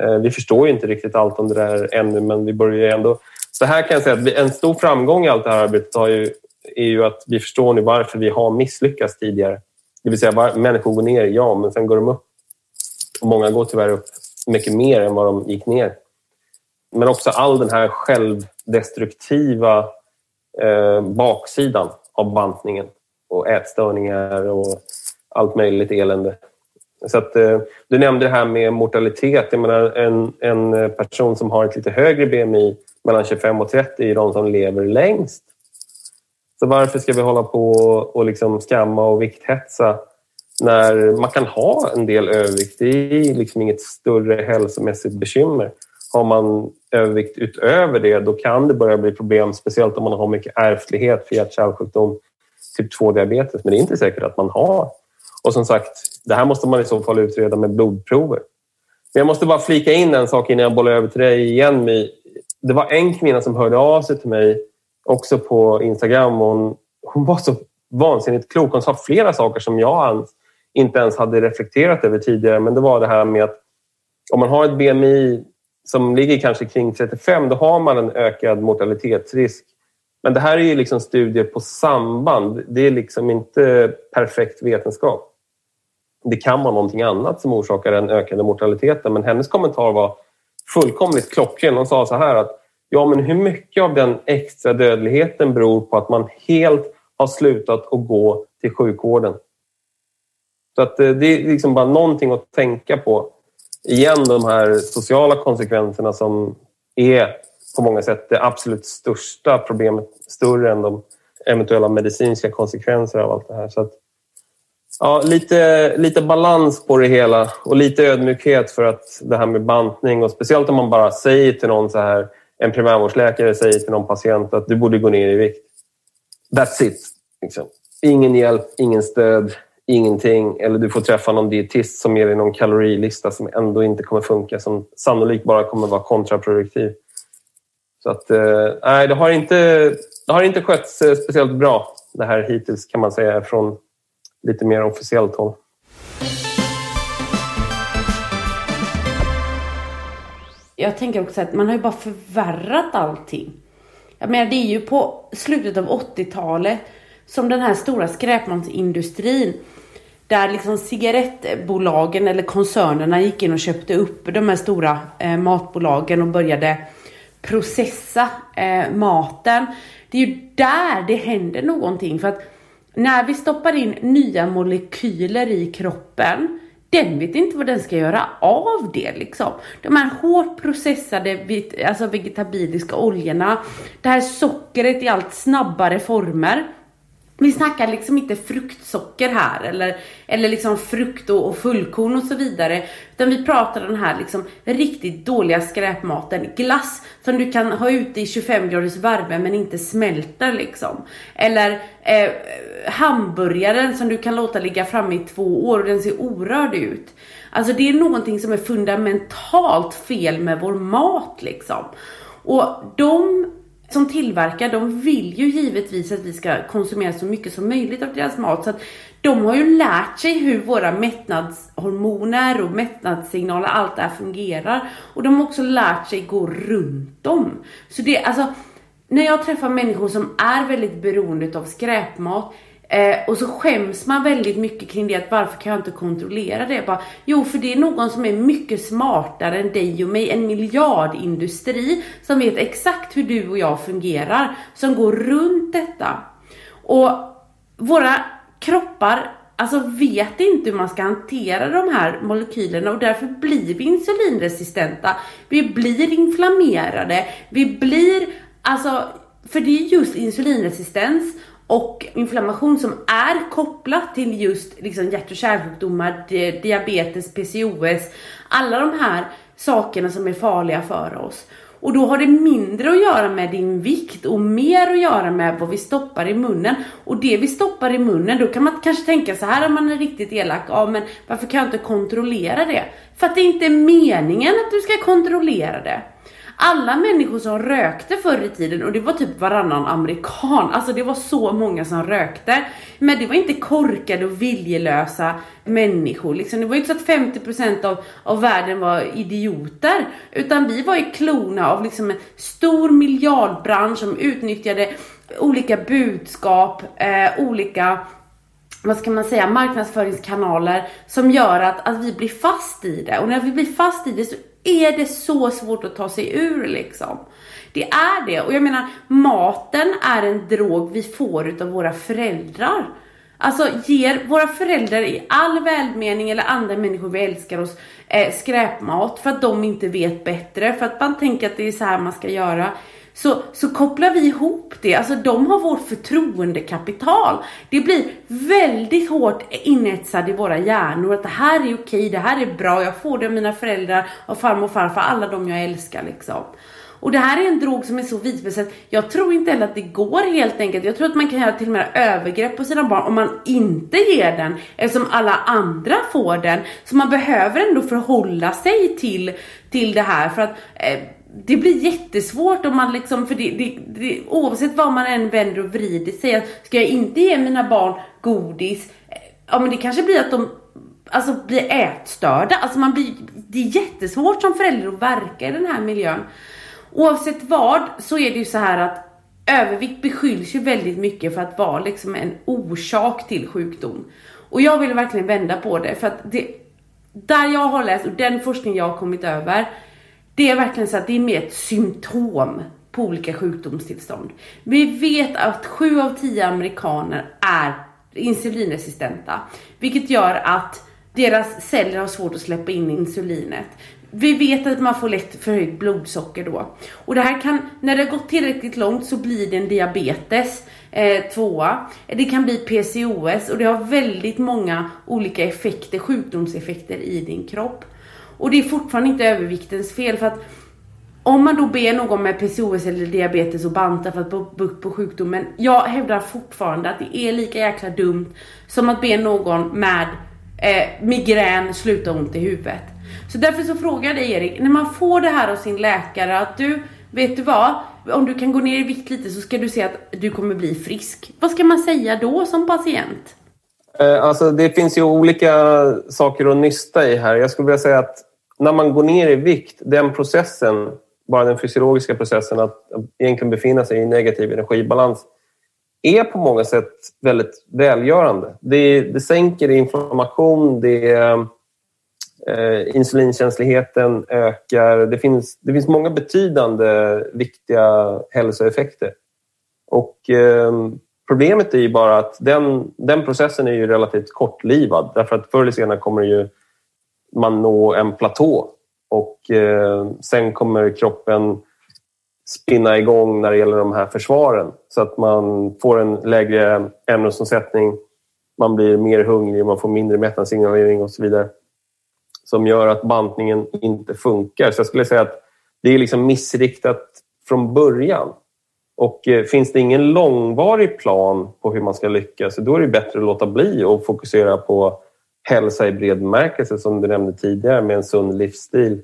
Eh, vi förstår ju inte riktigt allt om det där ännu, men vi börjar ju ändå... Så här kan jag säga att en stor framgång i allt det här arbetet ju, är ju att vi förstår nu varför vi har misslyckats tidigare. Det vill säga, människor går ner, ja, men sen går de upp. Och många går tyvärr upp mycket mer än vad de gick ner. Men också all den här självdestruktiva eh, baksidan av bantningen och ätstörningar och allt möjligt elände. Så att, eh, du nämnde det här med mortalitet. Jag menar, en, en person som har ett lite högre BMI, mellan 25 och 30, är de som lever längst. Så varför ska vi hålla på och liksom skamma och vikthetsa när man kan ha en del övervikt? Det är liksom inget större hälsomässigt bekymmer. Har man övervikt utöver det, då kan det börja bli problem, speciellt om man har mycket ärftlighet för hjärt-kärlsjukdom, typ 2-diabetes. Men det är inte säkert att man har. Och som sagt, det här måste man i så fall utreda med blodprover. Men jag måste bara flika in en sak innan jag bollar över till dig igen, My. Det var en kvinna som hörde av sig till mig också på Instagram. Hon, hon var så vansinnigt klok. Hon sa flera saker som jag inte ens hade reflekterat över tidigare. Men det var det här med att om man har ett BMI som ligger kanske kring 35, då har man en ökad mortalitetsrisk. Men det här är ju liksom studier på samband. Det är liksom inte perfekt vetenskap. Det kan vara någonting annat som orsakar den ökade mortaliteten. Men hennes kommentar var fullkomligt klockren. Hon sa så här att ja, men hur mycket av den extra dödligheten beror på att man helt har slutat att gå till sjukvården. Så att eh, det är liksom bara någonting att tänka på igen de här sociala konsekvenserna som är på många sätt det absolut största problemet, större än de eventuella medicinska konsekvenser av allt det här. Så att, ja, lite, lite balans på det hela och lite ödmjukhet för att det här med bantning och speciellt om man bara säger till någon så här, en primärvårdsläkare säger till någon patient att du borde gå ner i vikt. That's it. Liksom. Ingen hjälp, ingen stöd, ingenting eller du får träffa någon dietist som ger dig någon kalorilista som ändå inte kommer funka, som sannolikt bara kommer vara kontraproduktiv. Så att, eh, nej, det har inte, det har inte skötts eh, speciellt bra det här hittills kan man säga från lite mer officiellt håll. Jag tänker också att man har ju bara förvärrat allting. Jag menar, det är ju på slutet av 80-talet som den här stora skräpmatsindustrin där liksom cigarettbolagen eller koncernerna gick in och köpte upp de här stora eh, matbolagen och började processa eh, maten. Det är ju där det händer någonting för att när vi stoppar in nya molekyler i kroppen den vet inte vad den ska göra av det liksom. De här hårt processade alltså vegetabiliska oljorna, det här sockret i allt snabbare former vi snackar liksom inte fruktsocker här eller, eller liksom frukt och, och fullkorn och så vidare. Utan vi pratar den här liksom riktigt dåliga skräpmaten. Glass som du kan ha ute i 25 graders värme men inte smälter liksom. Eller eh, hamburgaren som du kan låta ligga framme i två år och den ser orörd ut. Alltså det är någonting som är fundamentalt fel med vår mat liksom. Och de som tillverkar, de vill ju givetvis att vi ska konsumera så mycket som möjligt av deras mat. Så att de har ju lärt sig hur våra mättnadshormoner och mättnadssignaler, allt det här fungerar. Och de har också lärt sig gå runt dem. Så det, alltså, när jag träffar människor som är väldigt beroende av skräpmat Eh, och så skäms man väldigt mycket kring det, att varför kan jag inte kontrollera det? Bara, jo, för det är någon som är mycket smartare än dig och mig, en miljardindustri som vet exakt hur du och jag fungerar, som går runt detta. Och våra kroppar alltså vet inte hur man ska hantera de här molekylerna och därför blir vi insulinresistenta. Vi blir inflammerade, vi blir, alltså, för det är just insulinresistens och inflammation som är kopplat till just liksom hjärt och kärlsjukdomar, diabetes, PCOS, alla de här sakerna som är farliga för oss. Och då har det mindre att göra med din vikt och mer att göra med vad vi stoppar i munnen. Och det vi stoppar i munnen, då kan man kanske tänka så här om man är riktigt elak. Ja, men varför kan jag inte kontrollera det? För att det inte är meningen att du ska kontrollera det alla människor som rökte förr i tiden och det var typ varannan amerikan, alltså det var så många som rökte. Men det var inte korkade och viljelösa människor liksom. Det var ju inte så att 50% av, av världen var idioter. Utan vi var ju klona av liksom en stor miljardbransch som utnyttjade olika budskap, eh, olika vad ska man säga, marknadsföringskanaler som gör att, att vi blir fast i det. Och när vi blir fast i det så är det så svårt att ta sig ur liksom. Det är det. Och jag menar, maten är en drog vi får utav våra föräldrar. Alltså ger våra föräldrar i all välmening eller andra människor vi älskar oss eh, skräpmat för att de inte vet bättre, för att man tänker att det är så här man ska göra så, så kopplar vi ihop det. Alltså de har vårt förtroendekapital. Det blir väldigt hårt inetsat i våra hjärnor att det här är okej, det här är bra, jag får det av mina föräldrar, av farmor och farfar, alla de jag älskar liksom. Och det här är en drog som är så vidspetsad. Jag tror inte heller att det går helt enkelt. Jag tror att man kan göra till och med övergrepp på sina barn om man inte ger den eftersom alla andra får den. Så man behöver ändå förhålla sig till, till det här för att eh, det blir jättesvårt om man liksom, för det, det, det, oavsett vad man än vänder och vrider sig, ska jag inte ge mina barn godis, eh, ja men det kanske blir att de alltså blir ätstörda. Alltså man blir, det är jättesvårt som förälder att verka i den här miljön. Oavsett vad så är det ju så här att övervikt beskylls ju väldigt mycket för att vara liksom en orsak till sjukdom. Och jag vill verkligen vända på det för att det, där jag har läst och den forskning jag har kommit över det är verkligen så att det är mer ett symptom på olika sjukdomstillstånd. Vi vet att 7 av 10 amerikaner är insulinresistenta, vilket gör att deras celler har svårt att släppa in insulinet. Vi vet att man får lätt förhöjt blodsocker då. Och det här kan, när det har gått tillräckligt långt så blir det en diabetes eh, tvåa. Det kan bli PCOS och det har väldigt många olika effekter, sjukdomseffekter i din kropp. Och det är fortfarande inte överviktens fel för att om man då ber någon med PCOS eller diabetes att banta för att få bukt på sjukdomen. Jag hävdar fortfarande att det är lika jäkla dumt som att be någon med eh, migrän sluta ont i huvudet. Så därför så frågar jag dig Erik, när man får det här av sin läkare att du, vet du vad? Om du kan gå ner i vikt lite så ska du se att du kommer bli frisk. Vad ska man säga då som patient? Eh, alltså det finns ju olika saker att nysta i här. Jag skulle vilja säga att när man går ner i vikt, den processen, bara den fysiologiska processen att egentligen befinna sig i negativ energibalans är på många sätt väldigt välgörande. Det, det sänker inflammation, det, eh, insulinkänsligheten ökar. Det finns, det finns många betydande viktiga hälsoeffekter. Och eh, Problemet är ju bara att den, den processen är ju relativt kortlivad därför att förr eller senare kommer det ju man nå en platå och eh, sen kommer kroppen spinna igång när det gäller de här försvaren så att man får en lägre ämnesomsättning, man blir mer hungrig, man får mindre mättnadssignalering och så vidare som gör att bantningen inte funkar. Så jag skulle säga att det är liksom missriktat från början. Och eh, finns det ingen långvarig plan på hur man ska lyckas, då är det bättre att låta bli och fokusera på hälsa i bred bemärkelse som du nämnde tidigare med en sund livsstil.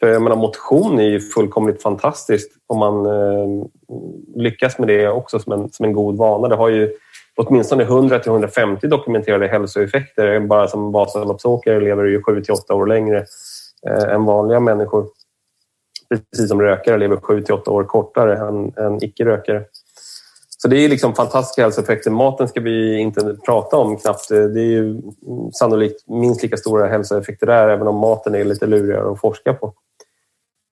För jag menar, motion är ju fullkomligt fantastiskt om man eh, lyckas med det också som en, som en god vana. Det har ju åtminstone 100 till 150 dokumenterade hälsoeffekter. Bara som Vasaloppsåkare lever du ju 7 till 8 år längre eh, än vanliga människor. precis som rökare lever 7 till 8 år kortare än, än icke-rökare. Så det är liksom fantastiska hälsoeffekter. Maten ska vi inte prata om knappt. Det är ju sannolikt minst lika stora hälsoeffekter där, även om maten är lite lurigare att forska på.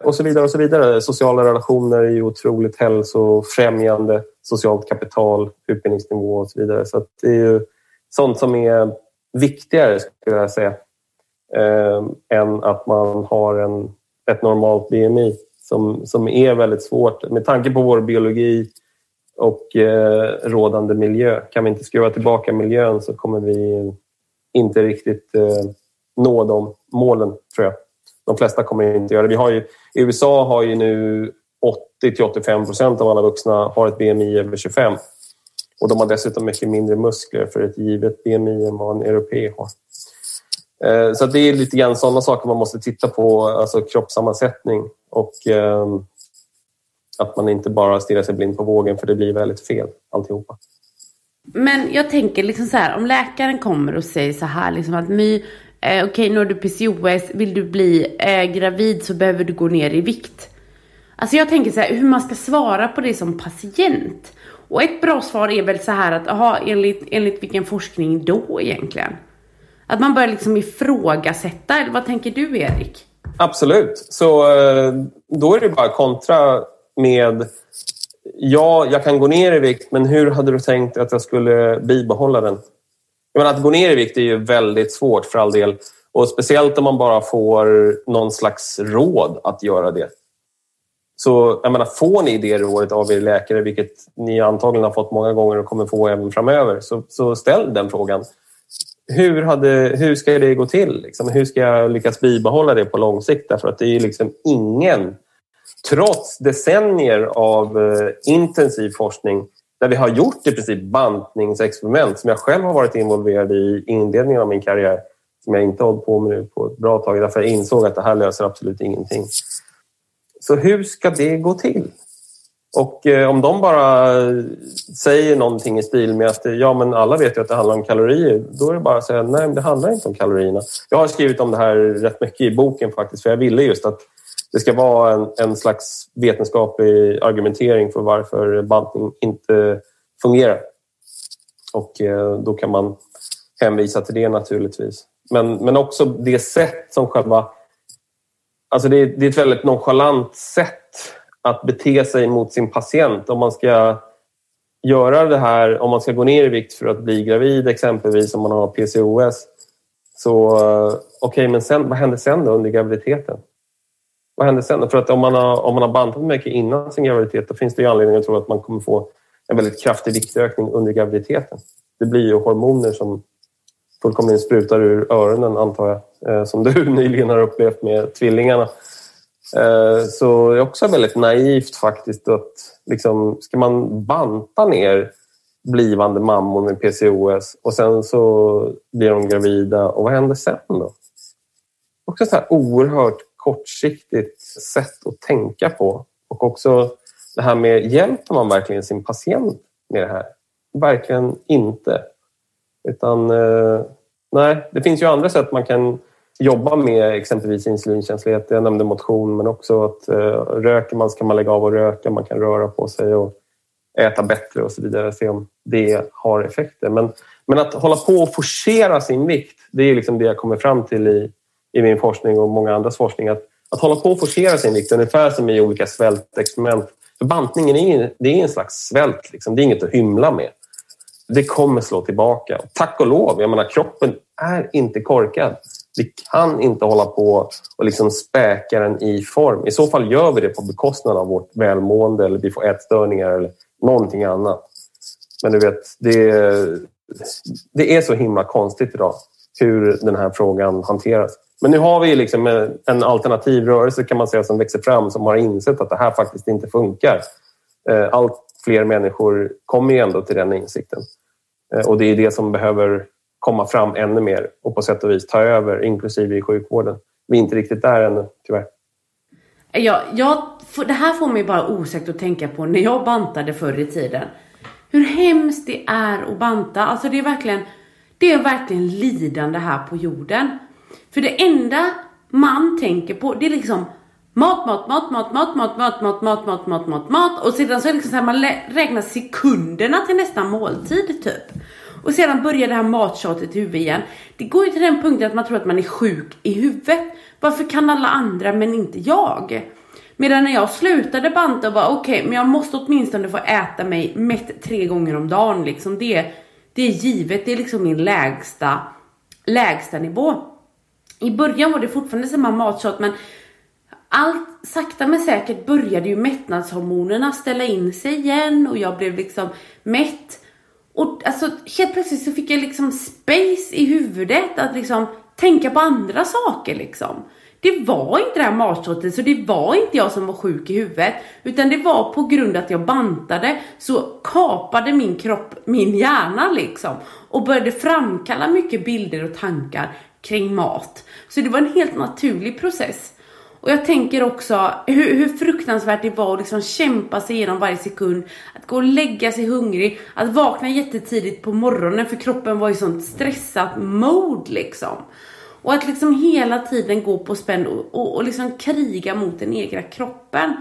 Och så vidare och så vidare. Sociala relationer är ju otroligt hälsofrämjande. Socialt kapital, utbildningsnivå och så vidare. Så det är ju sånt som är viktigare, skulle jag säga, eh, än att man har en, ett normalt BMI som, som är väldigt svårt. Med tanke på vår biologi och eh, rådande miljö. Kan vi inte skruva tillbaka miljön så kommer vi inte riktigt eh, nå de målen, tror jag. De flesta kommer inte göra det. Vi har ju, USA har ju nu 80 till 85 procent av alla vuxna har ett BMI över 25. Och de har dessutom mycket mindre muskler för ett givet BMI än vad en europé har. Eh, så det är lite grann sådana saker man måste titta på, alltså kroppssammansättning och ehm, att man inte bara stirrar sig blind på vågen för det blir väldigt fel alltihopa. Men jag tänker liksom så här, om läkaren kommer och säger så här liksom att My, eh, okej okay, nu har du PCOS, vill du bli eh, gravid så behöver du gå ner i vikt. Alltså jag tänker så här, hur man ska svara på det som patient. Och ett bra svar är väl så här att, aha, enligt, enligt vilken forskning då egentligen? Att man börjar liksom ifrågasätta, eller vad tänker du Erik? Absolut, så eh, då är det bara kontra med ja, jag kan gå ner i vikt, men hur hade du tänkt att jag skulle bibehålla den? Jag menar, att gå ner i vikt är ju väldigt svårt för all del. Och speciellt om man bara får någon slags råd att göra det. Så jag menar, får ni det rådet av er läkare, vilket ni antagligen har fått många gånger och kommer få även framöver, så, så ställ den frågan. Hur, hade, hur ska det gå till? Liksom? Hur ska jag lyckas bibehålla det på lång sikt? Därför att det är liksom ingen trots decennier av eh, intensiv forskning där vi har gjort i princip bantningsexperiment som jag själv har varit involverad i inledningen av min karriär som jag inte har hållit på med nu på ett bra tag därför jag insåg att det här löser absolut ingenting. Så hur ska det gå till? Och eh, om de bara säger någonting i stil med att ja, men alla vet ju att det handlar om kalorier, då är det bara att säga nej, det handlar inte om kalorierna. Jag har skrivit om det här rätt mycket i boken faktiskt, för jag ville just att det ska vara en, en slags vetenskaplig argumentering för varför bantning inte fungerar. Och eh, då kan man hänvisa till det naturligtvis. Men, men också det sätt som själva... Alltså det, det är ett väldigt nonchalant sätt att bete sig mot sin patient. Om man ska göra det här, om man ska gå ner i vikt för att bli gravid exempelvis om man har PCOS. Så eh, okej, okay, men sen, vad händer sen då under graviditeten? Vad händer sen? För att om man har, om man har bantat mycket innan sin graviditet då finns det ju anledning att tro att man kommer få en väldigt kraftig viktökning under graviditeten. Det blir ju hormoner som fullkomligen sprutar ur öronen antar jag, eh, som du (laughs) nyligen har upplevt med tvillingarna. Eh, så det är också väldigt naivt faktiskt att liksom, ska man banta ner blivande mammor med PCOS och sen så blir de gravida och vad händer sen då? Också så här oerhört kortsiktigt sätt att tänka på. Och också det här med, hjälper man verkligen sin patient med det här? Verkligen inte. Utan, eh, nej, det finns ju andra sätt man kan jobba med exempelvis insulinkänslighet. Jag nämnde motion, men också att eh, röker man så kan man lägga av och röka, man kan röra på sig och äta bättre och så vidare. Se om det har effekter. Men, men att hålla på och forcera sin vikt, det är liksom det jag kommer fram till i, i min forskning och många andras forskning att, att hålla på och forcera sin vikt ungefär som i olika svältexperiment. För bantningen är, det är en slags svält, liksom. det är inget att hymla med. Det kommer slå tillbaka. Tack och lov, jag menar kroppen är inte korkad. Vi kan inte hålla på och liksom späka den i form. I så fall gör vi det på bekostnad av vårt välmående eller vi får ätstörningar eller någonting annat. Men du vet, det, det är så himla konstigt idag hur den här frågan hanteras. Men nu har vi liksom en alternativ rörelse kan man säga som växer fram som har insett att det här faktiskt inte funkar. Eh, allt fler människor kommer ju ändå till den insikten. Eh, och det är det som behöver komma fram ännu mer och på sätt och vis ta över, inklusive i sjukvården. Vi är inte riktigt där ännu, tyvärr. Ja, jag, det här får mig bara osökt att tänka på när jag bantade förr i tiden. Hur hemskt det är att banta. Alltså det är verkligen, det är verkligen lidande här på jorden. För det enda man tänker på, det är liksom Mat, mat, mat, mat, mat, mat, mat, mat, mat, mat, mat, mat, mat. Och sedan så är det liksom så här, man räknar sekunderna till nästa måltid typ. Och sedan börjar det här mattjatet i huvudet igen. Det går ju till den punkten att man tror att man är sjuk i huvudet. Varför kan alla andra men inte jag? Medan när jag slutade banta och bara okej, okay, men jag måste åtminstone få äta mig mätt tre gånger om dagen liksom. Det, det är givet, det är liksom min lägsta, lägsta nivå. I början var det fortfarande samma mattjat men allt sakta men säkert började ju mättnadshormonerna ställa in sig igen och jag blev liksom mätt. Och alltså helt plötsligt så fick jag liksom space i huvudet att liksom tänka på andra saker liksom. Det var inte det här matshotet, så det var inte jag som var sjuk i huvudet. Utan det var på grund av att jag bantade så kapade min kropp min hjärna liksom. Och började framkalla mycket bilder och tankar kring mat. Så det var en helt naturlig process. Och jag tänker också hur, hur fruktansvärt det var att liksom kämpa sig igenom varje sekund. Att gå och lägga sig hungrig, att vakna jättetidigt på morgonen för kroppen var i sånt stressat mode liksom. Och att liksom hela tiden gå på spänn och, och, och liksom kriga mot den egna kroppen.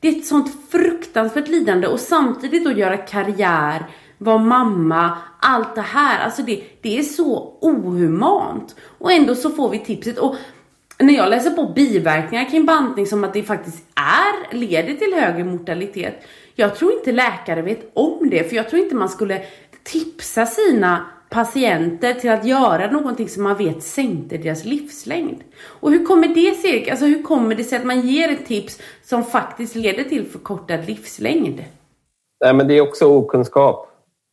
Det är ett sånt fruktansvärt lidande och samtidigt då göra karriär, vara mamma, allt det här. Alltså det, det är så ohumant. Och ändå så får vi tipset. Och när jag läser på biverkningar kring bantning som att det faktiskt är, leder till högre mortalitet. Jag tror inte läkare vet om det, för jag tror inte man skulle tipsa sina patienter till att göra någonting som man vet sänkte deras livslängd. Och hur kommer det sig? Alltså hur kommer det sig att man ger ett tips som faktiskt leder till förkortad livslängd? Nej, men det är också okunskap.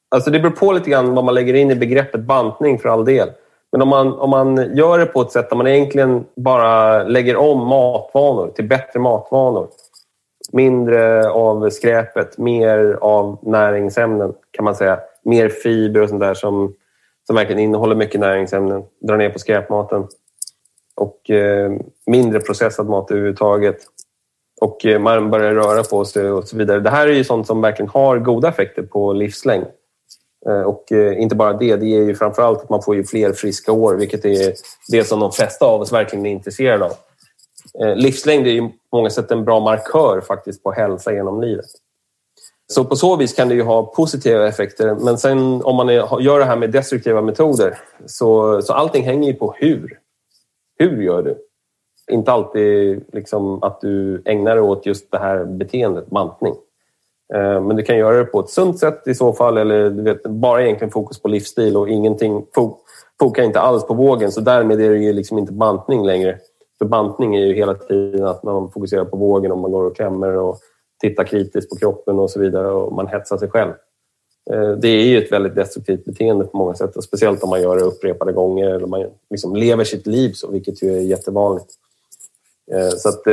Alltså det beror på lite grann vad man lägger in i begreppet bantning för all del. Men om man, om man gör det på ett sätt där man egentligen bara lägger om matvanor till bättre matvanor. Mindre av skräpet, mer av näringsämnen kan man säga. Mer fiber och sånt där som som verkligen innehåller mycket näringsämnen. Dra ner på skräpmaten. Och eh, mindre processad mat överhuvudtaget. Och eh, man börjar röra på sig och så vidare. Det här är ju sånt som verkligen har goda effekter på livslängd. Eh, och eh, inte bara det, det ger ju framförallt att man får ju fler friska år, vilket är det som de flesta av oss verkligen är intresserade av. Eh, livslängd är ju på många sätt en bra markör faktiskt på hälsa genom livet. Så på så vis kan det ju ha positiva effekter. Men sen om man är, gör det här med destruktiva metoder så, så allting hänger ju på hur. Hur gör du? Inte alltid liksom att du ägnar dig åt just det här beteendet, bantning. Eh, men du kan göra det på ett sunt sätt i så fall eller du vet, bara egentligen fokus på livsstil och ingenting fokar inte alls på vågen så därmed är det ju liksom inte bantning längre. För bantning är ju hela tiden att man fokuserar på vågen och man går och klämmer och tittar kritiskt på kroppen och så vidare och man hetsar sig själv. Eh, det är ju ett väldigt destruktivt beteende på många sätt och speciellt om man gör det upprepade gånger eller man liksom lever sitt liv så, vilket ju är jättevanligt. Eh, så att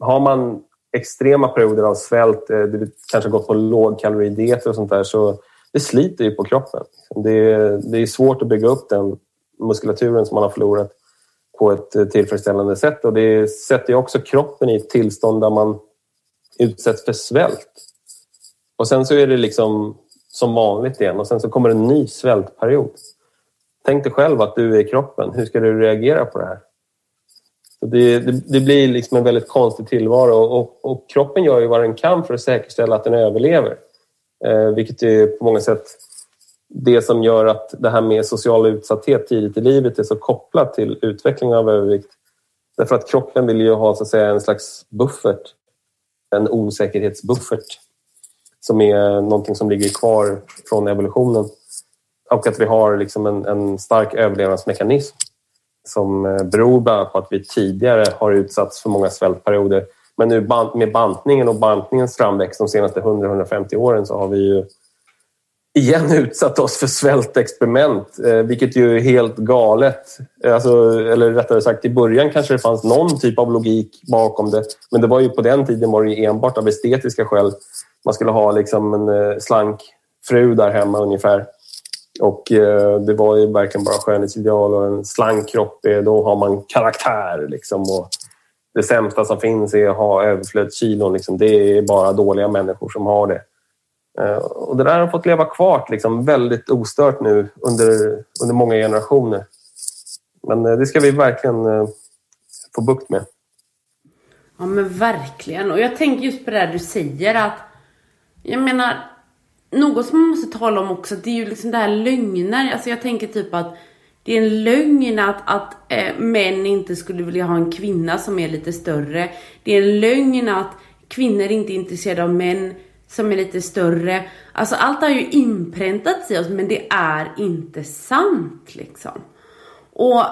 har man extrema perioder av svält, eh, det kanske gått på lågkaloridieter och sånt där, så det sliter ju på kroppen. Det är, det är svårt att bygga upp den muskulaturen som man har förlorat på ett tillfredsställande sätt och det sätter ju också kroppen i ett tillstånd där man utsätts för svält. Och sen så är det liksom som vanligt igen och sen så kommer en ny svältperiod. Tänk dig själv att du är kroppen. Hur ska du reagera på det här? Så det, det, det blir liksom en väldigt konstig tillvaro och, och, kroppen gör ju vad den kan för att säkerställa att den överlever. Eh, vilket är på många sätt det som gör att det här med social utsatthet tidigt i livet är så kopplat till utvecklingen av övervikt. Därför att kroppen vill ju ha så att säga, en slags buffert en osäkerhetsbuffert som är någonting som ligger kvar från evolutionen. Och att vi har liksom en, en stark överlevnadsmekanism som eh, beror bland annat på att vi tidigare har utsatts för många svältperioder. Men nu med bantningen och bantningens framväxt de senaste 100-150 åren så har vi ju igen (laughs) utsatt oss för svältexperiment, eh, vilket ju är helt galet. Eh, alltså, eller rättare sagt, i början kanske det fanns någon typ av logik bakom det. Men det var ju på den tiden var det enbart av estetiska skäl. Man skulle ha liksom en slank fru där hemma ungefär. Och eh, det var ju verkligen bara skönhetsideal och en slank kropp, då har man karaktär. Liksom, och det sämsta som finns är att ha överflödskilon. Liksom. Det är bara dåliga människor som har det. Eh, och det där har fått leva kvar liksom, väldigt ostört nu under, under många generationer. Men eh, det ska vi verkligen eh, få bukt med. Ja men verkligen. Och jag tänker just på det där du säger att jag menar något som man måste tala om också det är ju liksom det här lögner. Alltså jag tänker typ att det är en lögn att, att äh, män inte skulle vilja ha en kvinna som är lite större. Det är en lögn att kvinnor inte är intresserade av män som är lite större. Alltså allt har ju inpräntats i oss men det är inte sant liksom. Och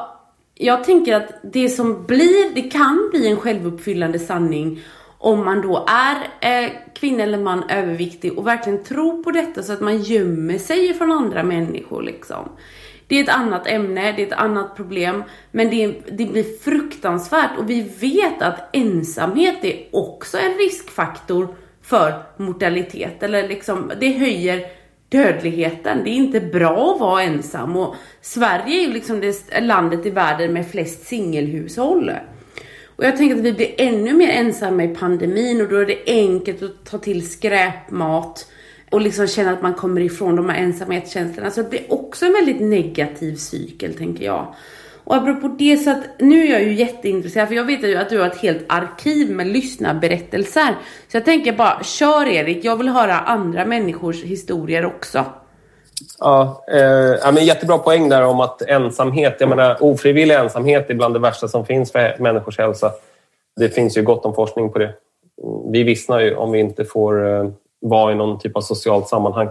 jag tänker att det som blir, det kan bli en självuppfyllande sanning om man då är eh, kvinna eller man överviktig och verkligen tror på detta så att man gömmer sig från andra människor liksom. Det är ett annat ämne, det är ett annat problem, men det, det blir fruktansvärt och vi vet att ensamhet är också en riskfaktor för mortalitet eller liksom det höjer dödligheten. Det är inte bra att vara ensam och Sverige är ju liksom det landet i världen med flest singelhushåll. Och jag tänker att vi blir ännu mer ensamma i pandemin och då är det enkelt att ta till skräpmat och liksom känna att man kommer ifrån de här ensamhetskänslorna. Så det blir också en väldigt negativ cykel tänker jag. Och apropå det så att nu är jag ju jätteintresserad för jag vet ju att du har ett helt arkiv med lyssnarberättelser. Så jag tänker bara, kör Erik, jag vill höra andra människors historier också. Ja, eh, ja men jättebra poäng där om att ensamhet, jag menar ofrivillig ensamhet är bland det värsta som finns för människors hälsa. Det finns ju gott om forskning på det. Vi vissnar ju om vi inte får eh, vara i någon typ av socialt sammanhang.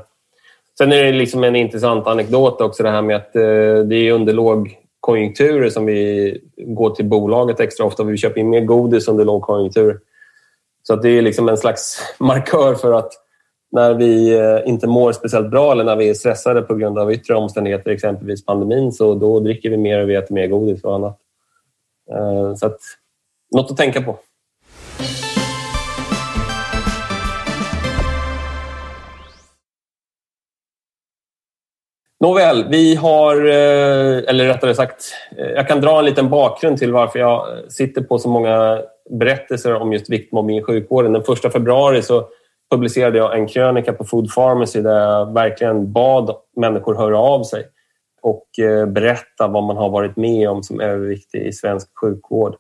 Sen är det liksom en intressant anekdot också det här med att eh, det är under lågkonjunkturer som vi går till bolaget extra ofta. Vi köper in mer godis under lågkonjunktur. Så att det är liksom en slags (laughs) markör för att när vi eh, inte mår speciellt bra eller när vi är stressade på grund av yttre omständigheter, exempelvis pandemin, så då dricker vi mer och vi äter mer godis och annat. Eh, så att, något att tänka på. Nåväl, vi har, eh, eller rättare sagt, jag kan dra en liten bakgrund till varför jag sitter på så många berättelser om just viktmobbning i sjukvården. Den första februari så publicerade jag en krönika på Food Pharmacy där jag verkligen bad människor höra av sig och eh, berätta vad man har varit med om som överviktig i svensk sjukvård.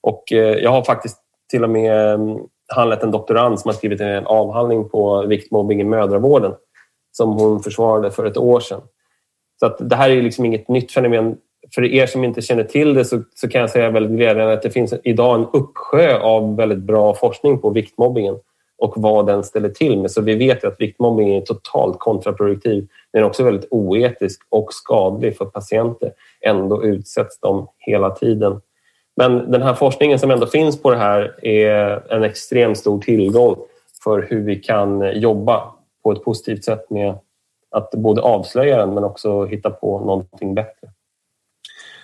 Och eh, jag har faktiskt till och med mm, handlat en doktorand som har skrivit en avhandling på viktmobbing i mödravården som hon försvarade för ett år sedan. Så att det här är liksom inget nytt fenomen. För er som inte känner till det så, så kan jag säga väldigt glädjande att det finns idag en uppsjö av väldigt bra forskning på viktmobbingen och vad den ställer till med. Så vi vet att viktmobbning är totalt kontraproduktiv. Den är också väldigt oetisk och skadlig för patienter. Ändå utsätts de hela tiden. Men den här forskningen som ändå finns på det här är en extremt stor tillgång för hur vi kan jobba på ett positivt sätt med att både avslöja den men också hitta på någonting bättre.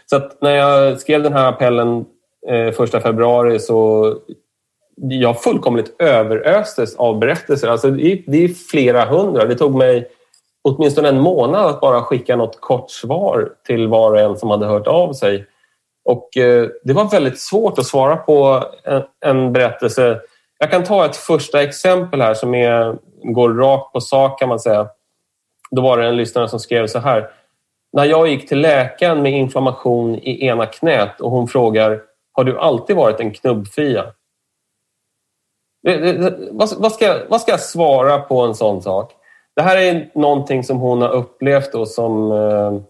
Så när jag skrev den här appellen eh, första februari så jag fullkomligt överöstes av berättelser. Alltså det, är, flera hundra. Det tog mig åtminstone en månad att bara skicka något kort svar till var och en som hade hört av sig. Och eh, Det var väldigt svårt att svara på en, en, berättelse. Jag kan ta ett första exempel här som är, går rakt på sak kan man säga. Då var det en lyssnare som skrev så här. När jag gick till läkaren med inflammation i ena knät och hon frågar Har du alltid varit en knubbfia? Eh, eh, eh, vad ska, vad ska jag svara på en sån sak? Det här är någonting som hon har upplevt då som eh,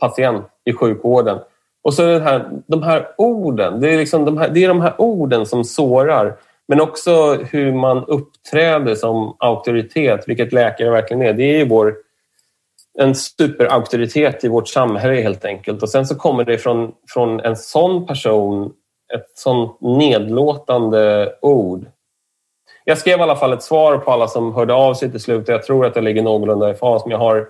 patient i sjukvården. Och så är det här, de här orden, det är, liksom de här, det är de här orden som sårar. Men också hur man uppträder som auktoritet, vilket läkare verkligen är. Det är vår, en superauktoritet i vårt samhälle helt enkelt. Och sen så kommer det från, från en sån person ett sånt nedlåtande ord. Jag skrev i alla fall ett svar på alla som hörde av sig till slut jag tror att jag ligger någorlunda i fas. Men jag har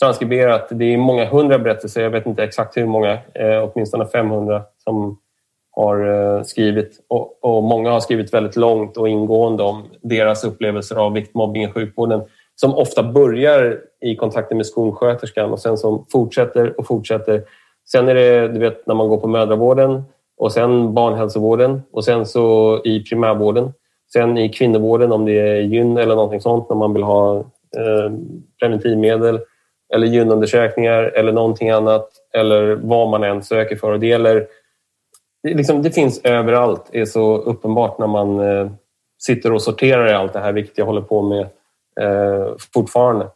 transkriberat, det är många hundra berättelser, jag vet inte exakt hur många, eh, åtminstone 500 som har eh, skrivit. Och, och, många har skrivit väldigt långt och ingående om deras upplevelser av viktmobbning i sjukvården som ofta börjar i kontakten med skolsköterskan och sen som fortsätter och fortsätter. Sen är det, du vet, när man går på mödravården och sen barnhälsovården och sen så i primärvården. Sen i kvinnovården om det är gyn eller någonting sånt när man vill ha eh, preventivmedel eller gynundersökningar eller någonting annat eller vad man än söker för. Och det gäller det, liksom, det finns överallt. Det är så uppenbart när man eh, sitter och sorterar i allt det här, vilket jag håller på med eh, fortfarande.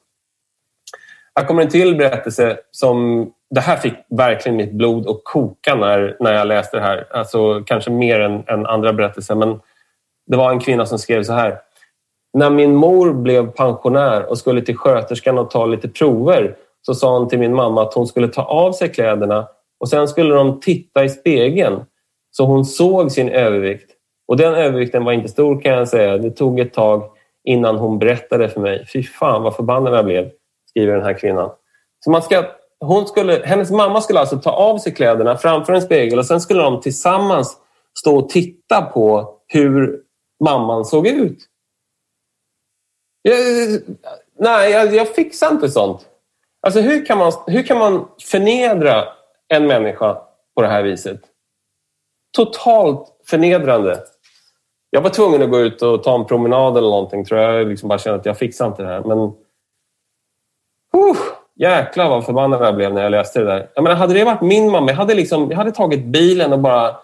Här kommer en till berättelse som... Det här fick verkligen mitt blod att koka när, när jag läste det här. Alltså kanske mer än, än andra berättelser. Men det var en kvinna som skrev så här. När min mor blev pensionär och skulle till sköterskan och ta lite prover så sa hon till min mamma att hon skulle ta av sig kläderna och sen skulle de titta i spegeln så hon såg sin övervikt. Och den övervikten var inte stor kan jag säga. Det tog ett tag innan hon berättade för mig. Fy fan vad förbannad jag blev, skriver den här kvinnan. Så man ska, hon skulle, hennes mamma skulle alltså ta av sig kläderna framför en spegel och sen skulle de tillsammans stå och titta på hur mamman såg ut. Jag, nej, jag, jag fixar inte sånt. Alltså hur kan, man, hur kan man förnedra en människa på det här viset? Totalt förnedrande. Jag var tvungen att gå ut och ta en promenad eller någonting tror jag. Jag liksom bara kände att jag fixar inte det här. Men... Uh, jäklar vad förbannad jag blev när jag läste det där. Jag menar, hade det varit min mamma, jag hade, liksom, jag hade tagit bilen och bara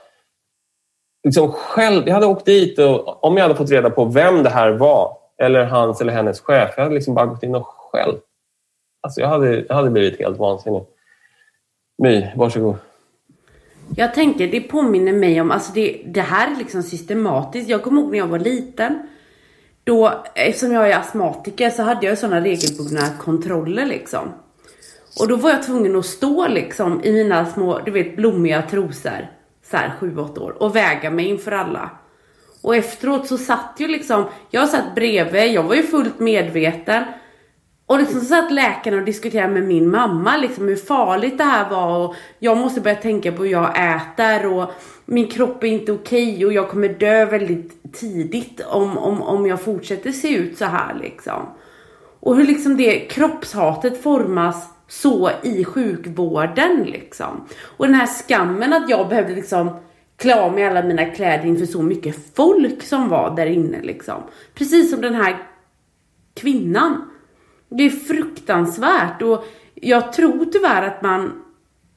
liksom själv, jag hade åkt dit och om jag hade fått reda på vem det här var eller hans eller hennes chef, jag hade liksom bara gått in och själv. Alltså jag hade, jag hade blivit helt vansinnig. My, varsågod. Jag tänker, det påminner mig om, alltså det, det här är liksom systematiskt. Jag kommer ihåg när jag var liten. Då, eftersom jag är astmatiker så hade jag sådana regelbundna kontroller liksom. Och då var jag tvungen att stå liksom i mina små, du vet blommiga trosor. Så här 7-8 år och väga mig inför alla. Och efteråt så satt ju liksom, jag satt bredvid, jag var ju fullt medveten. Och liksom så satt läkarna och diskuterade med min mamma liksom hur farligt det här var och jag måste börja tänka på hur jag äter och min kropp är inte okej okay och jag kommer dö väldigt tidigt om, om, om jag fortsätter se ut så här liksom. Och hur liksom det kroppshatet formas så i sjukvården liksom. Och den här skammen att jag behövde liksom klä av mig alla mina kläder inför så mycket folk som var där inne liksom. Precis som den här kvinnan. Det är fruktansvärt och jag tror tyvärr att man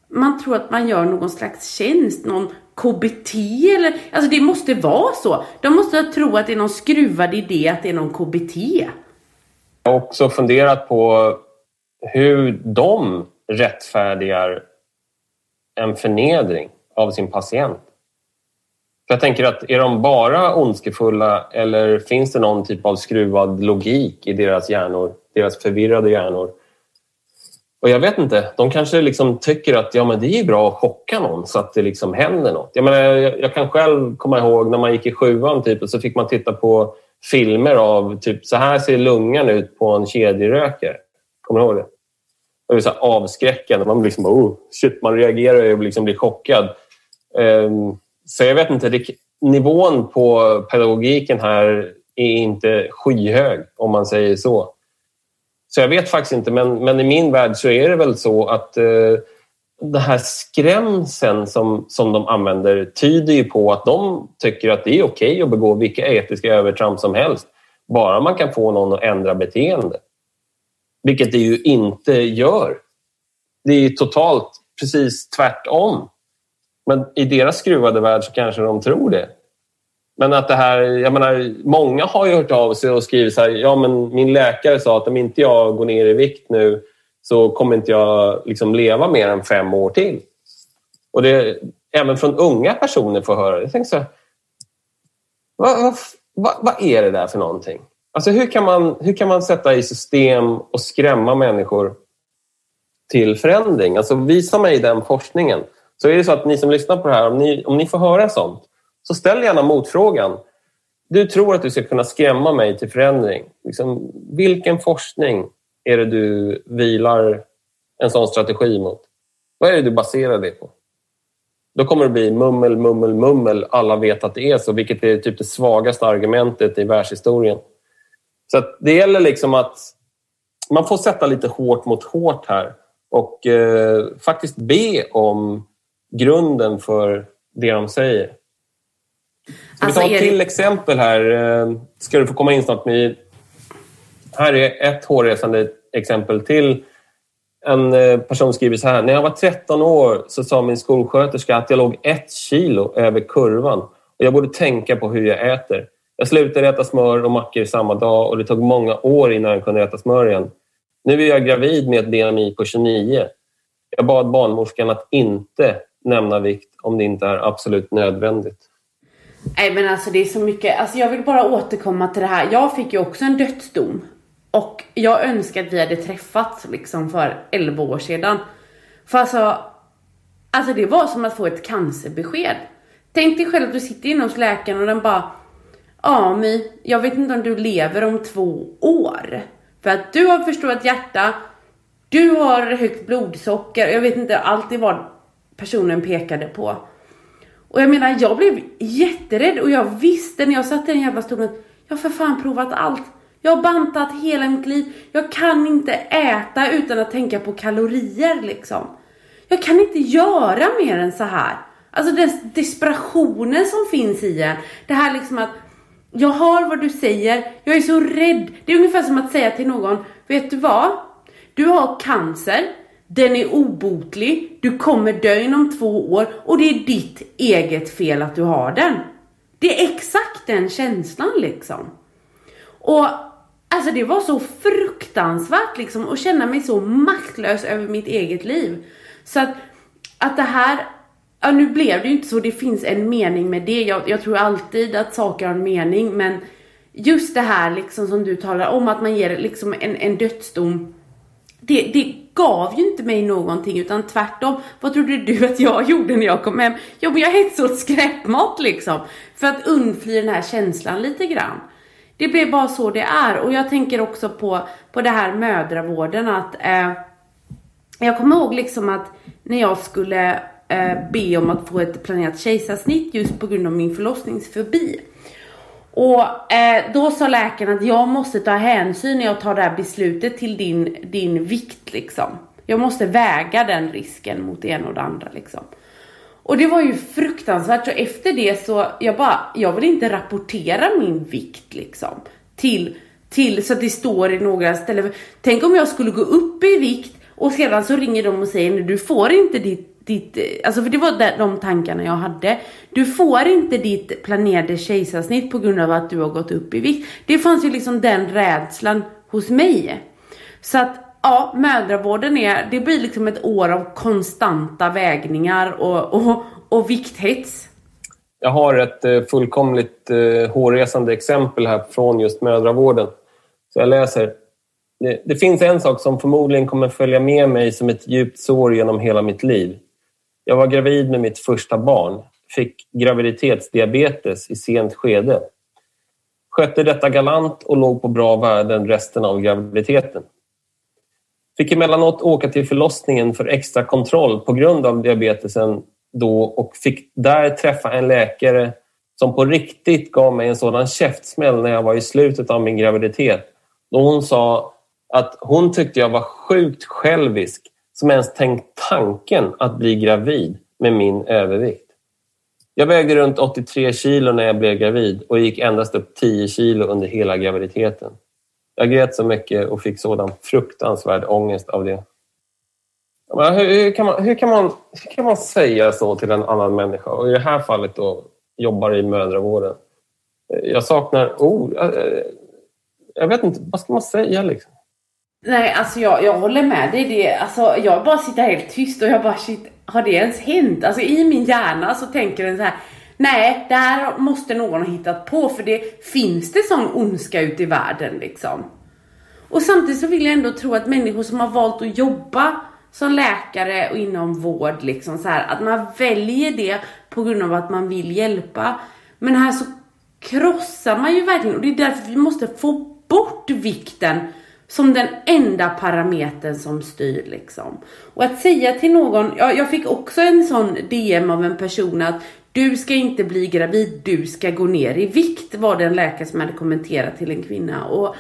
man tror att man gör någon slags tjänst, någon KBT eller, alltså det måste vara så. De måste tro att det är någon skruvad idé att det är någon KBT. Jag har också funderat på hur de rättfärdigar en förnedring av sin patient. För jag tänker att är de bara ondskefulla eller finns det någon typ av skruvad logik i deras hjärnor, deras förvirrade hjärnor? Och jag vet inte, de kanske liksom tycker att ja, men det är bra att chocka någon så att det liksom händer något. Jag, menar, jag, jag kan själv komma ihåg när man gick i sjuan typ, och så fick man titta på filmer av typ så här ser lungan ut på en kedjerökare. Kommer du ihåg det? Det var så avskräckande. Man, liksom, oh, shit, man reagerar och liksom blir chockad. Um, så jag vet inte, nivån på pedagogiken här är inte skyhög om man säger så. Så jag vet faktiskt inte, men, men i min värld så är det väl så att eh, den här skrämseln som, som de använder tyder ju på att de tycker att det är okej okay att begå vilka etiska övertramp som helst bara man kan få någon att ändra beteende. Vilket det ju inte gör. Det är totalt precis tvärtom. Men i deras skruvade värld så kanske de tror det. Men att det här, jag menar, många har ju hört av sig och skrivit så här, ja men min läkare sa att om inte jag går ner i vikt nu så kommer inte jag liksom leva mer än fem år till. Och det, även från unga personer får höra det. Jag tänker så här, vad, vad, vad, vad är det där för någonting? Alltså hur kan, man, hur kan man sätta i system och skrämma människor till förändring? Alltså visa mig den forskningen. Så är det så att ni som lyssnar på det här, om ni, om ni får höra sånt, så ställ gärna motfrågan. Du tror att du ska kunna skrämma mig till förändring. Liksom, vilken forskning är det du vilar en sån strategi mot? Vad är det du baserar det på? Då kommer det bli mummel, mummel, mummel. Alla vet att det är så, vilket är typ det svagaste argumentet i världshistorien. Så det gäller liksom att man får sätta lite hårt mot hårt här och eh, faktiskt be om grunden för det de säger. Ska alltså, vi ta ett till det... exempel här? Eh, ska du få komma in snart med... Här är ett hårresande exempel till. en eh, person skriver så här. När jag var 13 år så sa min skolsköterska att jag låg ett kilo över kurvan och jag borde tänka på hur jag äter. Jag slutade äta smör och mackor samma dag och det tog många år innan jag kunde äta smör igen. Nu är jag gravid med ett BMI på 29. Jag bad barnmorskan att inte nämna vikt om det inte är absolut nödvändigt. Nej men alltså det är så mycket, alltså jag vill bara återkomma till det här. Jag fick ju också en dödsdom. Och jag önskar att vi hade träffats liksom för 11 år sedan. För alltså, alltså det var som att få ett cancerbesked. Tänk dig själv att du sitter inne hos läkaren och den bara Ja My, jag vet inte om du lever om två år. För att du har förstorat hjärta, du har högt blodsocker, jag vet inte alltid vad personen pekade på. Och jag menar, jag blev jätterädd och jag visste när jag satt i den jävla stolen, jag har för fan provat allt. Jag har bantat hela mitt liv. Jag kan inte äta utan att tänka på kalorier liksom. Jag kan inte göra mer än så här. Alltså den desperationen som finns i en. Det här liksom att jag hör vad du säger, jag är så rädd. Det är ungefär som att säga till någon, vet du vad? Du har cancer, den är obotlig, du kommer dö inom två år och det är ditt eget fel att du har den. Det är exakt den känslan liksom. Och alltså det var så fruktansvärt liksom att känna mig så maktlös över mitt eget liv. Så att, att det här, ja nu blev det ju inte så, det finns en mening med det. Jag, jag tror alltid att saker har en mening men just det här liksom som du talar om att man ger liksom en, en dödsdom det, det gav ju inte mig någonting utan tvärtom. Vad trodde du att jag (laughs) gjorde när jag kom hem? Jo men jag hetsade åt skräpmat liksom. För att undfly den här känslan lite grann. Det blev bara så det är och jag tänker också på, på det här mödravården att eh, jag kommer ihåg liksom att när jag skulle eh, be om att få ett planerat kejsarsnitt just på grund av min förlossningsfobi. Och eh, då sa läkaren att jag måste ta hänsyn när jag tar det här beslutet till din, din vikt liksom. Jag måste väga den risken mot det ena och det andra liksom. Och det var ju fruktansvärt. Så efter det så, jag bara, jag vill inte rapportera min vikt liksom. Till, till så att det står i några ställen. Tänk om jag skulle gå upp i vikt och sedan så ringer de och säger du får inte ditt ditt, alltså för det var de tankarna jag hade. Du får inte ditt planerade kejsarsnitt på grund av att du har gått upp i vikt. Det fanns ju liksom den rädslan hos mig. Så att ja, mödravården är, det blir liksom ett år av konstanta vägningar och, och, och vikthets. Jag har ett eh, fullkomligt eh, hårresande exempel här från just mödravården. Så jag läser. Det, det finns en sak som förmodligen kommer följa med mig som ett djupt sår genom hela mitt liv. Jag var gravid med mitt första barn, fick graviditetsdiabetes i sent skede. Skötte detta galant och låg på bra värden resten av graviditeten. Fick emellanåt åka till förlossningen för extra kontroll på grund av diabetesen då och fick där träffa en läkare som på riktigt gav mig en sådan käftsmäll när jag var i slutet av min graviditet. Då hon sa att hon tyckte jag var sjukt självisk som ens tänkt tanken att bli gravid med min övervikt. Jag vägde runt 83 kilo när jag blev gravid och gick endast upp 10 kilo under hela graviditeten. Jag grät så mycket och fick sådan fruktansvärd ångest av det. Hur, hur, kan man, hur, kan man, hur kan man säga så till en annan människa? Och i det här fallet då jobbar i mödravården. Jag saknar ord. Jag vet inte, vad ska man säga liksom? Nej, alltså jag, jag håller med dig. Det, alltså, jag bara sitter helt tyst och jag bara shit, har det ens hänt? Alltså i min hjärna så tänker den så här. Nej, det här måste någon ha hittat på för det finns det sån ondska ute i världen liksom. Och samtidigt så vill jag ändå tro att människor som har valt att jobba som läkare och inom vård liksom så här, att man väljer det på grund av att man vill hjälpa. Men här så krossar man ju verkligen och det är därför vi måste få bort vikten som den enda parametern som styr liksom. Och att säga till någon, ja, jag fick också en sån DM av en person att du ska inte bli gravid, du ska gå ner i vikt var det en läkare som hade kommenterat till en kvinna. Och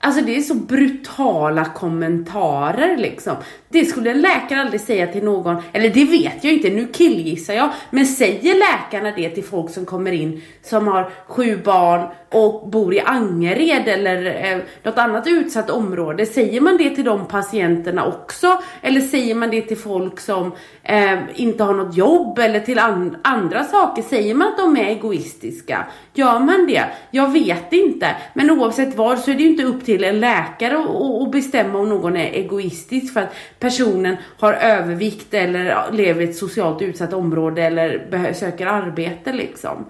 Alltså det är så brutala kommentarer liksom. Det skulle en läkare aldrig säga till någon, eller det vet jag inte, nu killgissar jag. Men säger läkarna det till folk som kommer in som har sju barn och bor i Angered eller eh, något annat utsatt område. Säger man det till de patienterna också? Eller säger man det till folk som eh, inte har något jobb eller till an andra saker? Säger man att de är egoistiska? Gör man det? Jag vet inte. Men oavsett vad så är det ju inte upp till en läkare att bestämma om någon är egoistisk för att personen har övervikt eller lever i ett socialt utsatt område eller söker arbete liksom.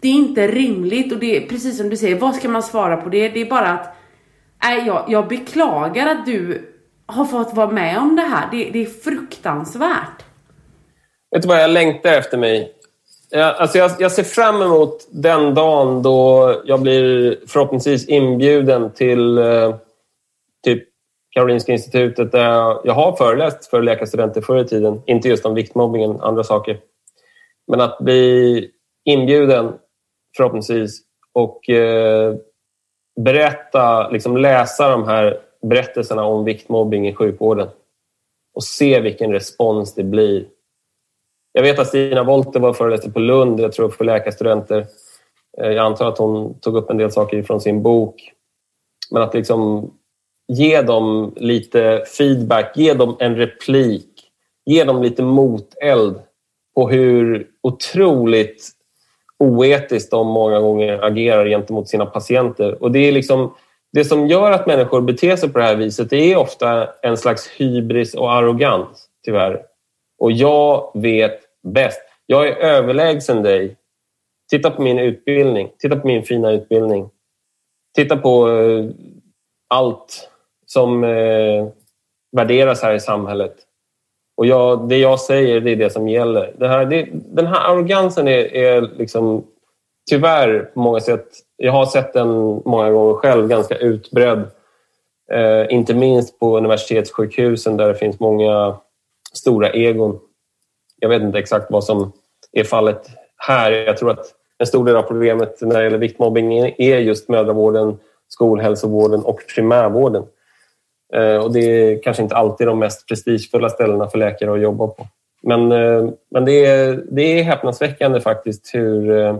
Det är inte rimligt och det är precis som du säger, vad ska man svara på det? Det är bara att, äh, jag, jag beklagar att du har fått vara med om det här. Det, det är fruktansvärt. Vet du vad jag längtar efter mig? Jag, alltså jag, jag, ser fram emot den dagen då jag blir förhoppningsvis inbjuden till eh, typ Karolinska institutet där jag, jag har föreläst för läkarstudenter förr i tiden. Inte just om viktmobbningen, andra saker. Men att bli inbjuden förhoppningsvis och eh, berätta, liksom läsa de här berättelserna om viktmobbning i sjukvården och se vilken respons det blir. Jag vet att Stina Wollter var föreläste på Lund, jag tror för läkarstudenter. Eh, jag antar att hon tog upp en del saker från sin bok. Men att liksom ge dem lite feedback, ge dem en replik, ge dem lite moteld på hur otroligt oetiskt de många gånger agerar gentemot sina patienter. Och det är liksom det som gör att människor beter sig på det här viset det är ofta en slags hybris och arrogans, tyvärr. Och jag vet bäst. Jag är överlägsen dig. Titta på min utbildning. Titta på min fina utbildning. Titta på eh, allt som eh, värderas här i samhället. Och jag, det jag säger, det är det som gäller. Det här, det, den här arrogansen är, är liksom, tyvärr på många sätt... Jag har sett den många gånger själv, ganska utbredd. Eh, inte minst på universitetssjukhusen där det finns många stora egon. Jag vet inte exakt vad som är fallet här. Jag tror att en stor del av problemet när det gäller viktmobbing är just mödravården, skolhälsovården och primärvården. Eh, och det är kanske inte alltid de mest prestigefulla ställena för läkare att jobba på. Men, eh, men det, är, det är häpnadsväckande faktiskt hur eh,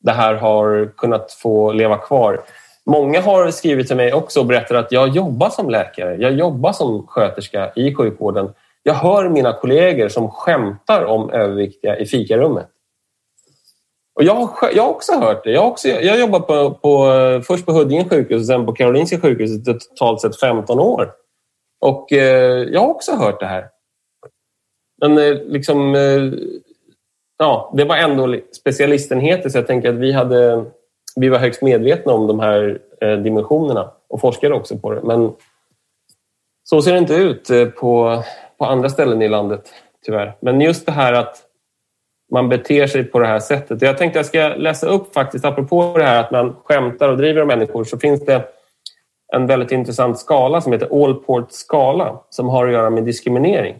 det här har kunnat få leva kvar. Många har skrivit till mig också och berättat att jag jobbar som läkare, jag jobbar som sköterska i sjukvården. Jag hör mina kollegor som skämtar om överviktiga i fikarummet. Och jag, jag har också hört det. Jag, också, jag jobbar på, på, först på Huddinge sjukhus och sen på Karolinska sjukhuset totalt sett 15 år. Och eh, jag har också hört det här. Men eh, liksom... Eh, ja, det var ändå specialistenheter så jag tänker att vi, hade, vi var högst medvetna om de här eh, dimensionerna och forskade också på det. Men så ser det inte ut eh, på, på andra ställen i landet, tyvärr. Men just det här att man beter sig på det här sättet. Jag tänkte jag ska läsa upp faktiskt, apropå det här att man skämtar och driver om människor, så finns det en väldigt intressant skala som heter Allport skala som har att göra med diskriminering.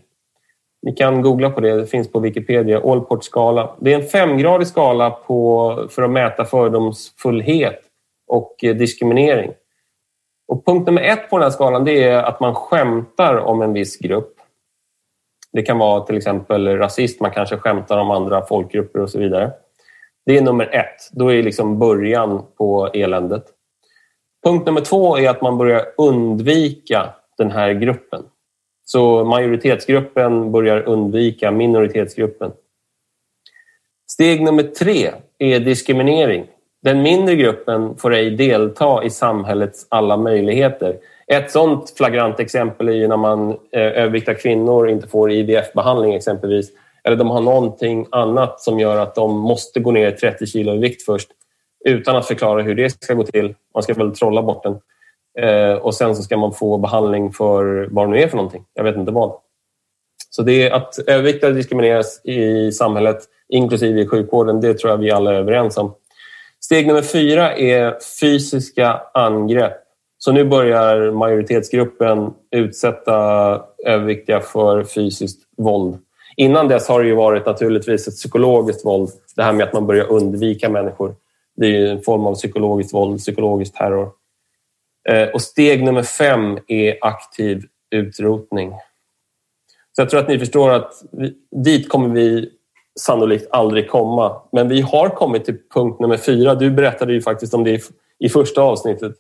Ni kan googla på det, det finns på Wikipedia. Allport skala. Det är en femgradig skala på, för att mäta fördomsfullhet och eh, diskriminering. Och punkt nummer ett på den här skalan det är att man skämtar om en viss grupp. Det kan vara till exempel rasist, man kanske skämtar om andra folkgrupper och så vidare. Det är nummer ett. Då är liksom början på eländet. Punkt nummer två är att man börjar undvika den här gruppen. Så majoritetsgruppen börjar undvika minoritetsgruppen. Steg nummer tre är diskriminering. Den mindre gruppen får ej delta i samhällets alla möjligheter. Ett sånt flagrant exempel är ju när man eh, överviktiga kvinnor inte får IVF-behandling exempelvis. Eller de har någonting annat som gör att de måste gå ner 30 kilo i vikt först utan att förklara hur det ska gå till. Man ska väl trolla bort den. Eh, och sen så ska man få behandling för vad det nu är för någonting. Jag vet inte vad. Så det är att överviktiga diskrimineras i samhället, inklusive i sjukvården, det tror jag vi alla är överens om. Steg nummer fyra är fysiska angrepp. Så nu börjar majoritetsgruppen utsätta överviktiga för fysiskt våld. Innan dess har det ju varit naturligtvis ett psykologiskt våld. Det här med att man börjar undvika människor. Det är en form av psykologiskt våld, psykologisk terror. Eh, och steg nummer fem är aktiv utrotning. Så jag tror att ni förstår att vi, dit kommer vi sannolikt aldrig komma. Men vi har kommit till punkt nummer fyra. Du berättade ju faktiskt om det i, i första avsnittet.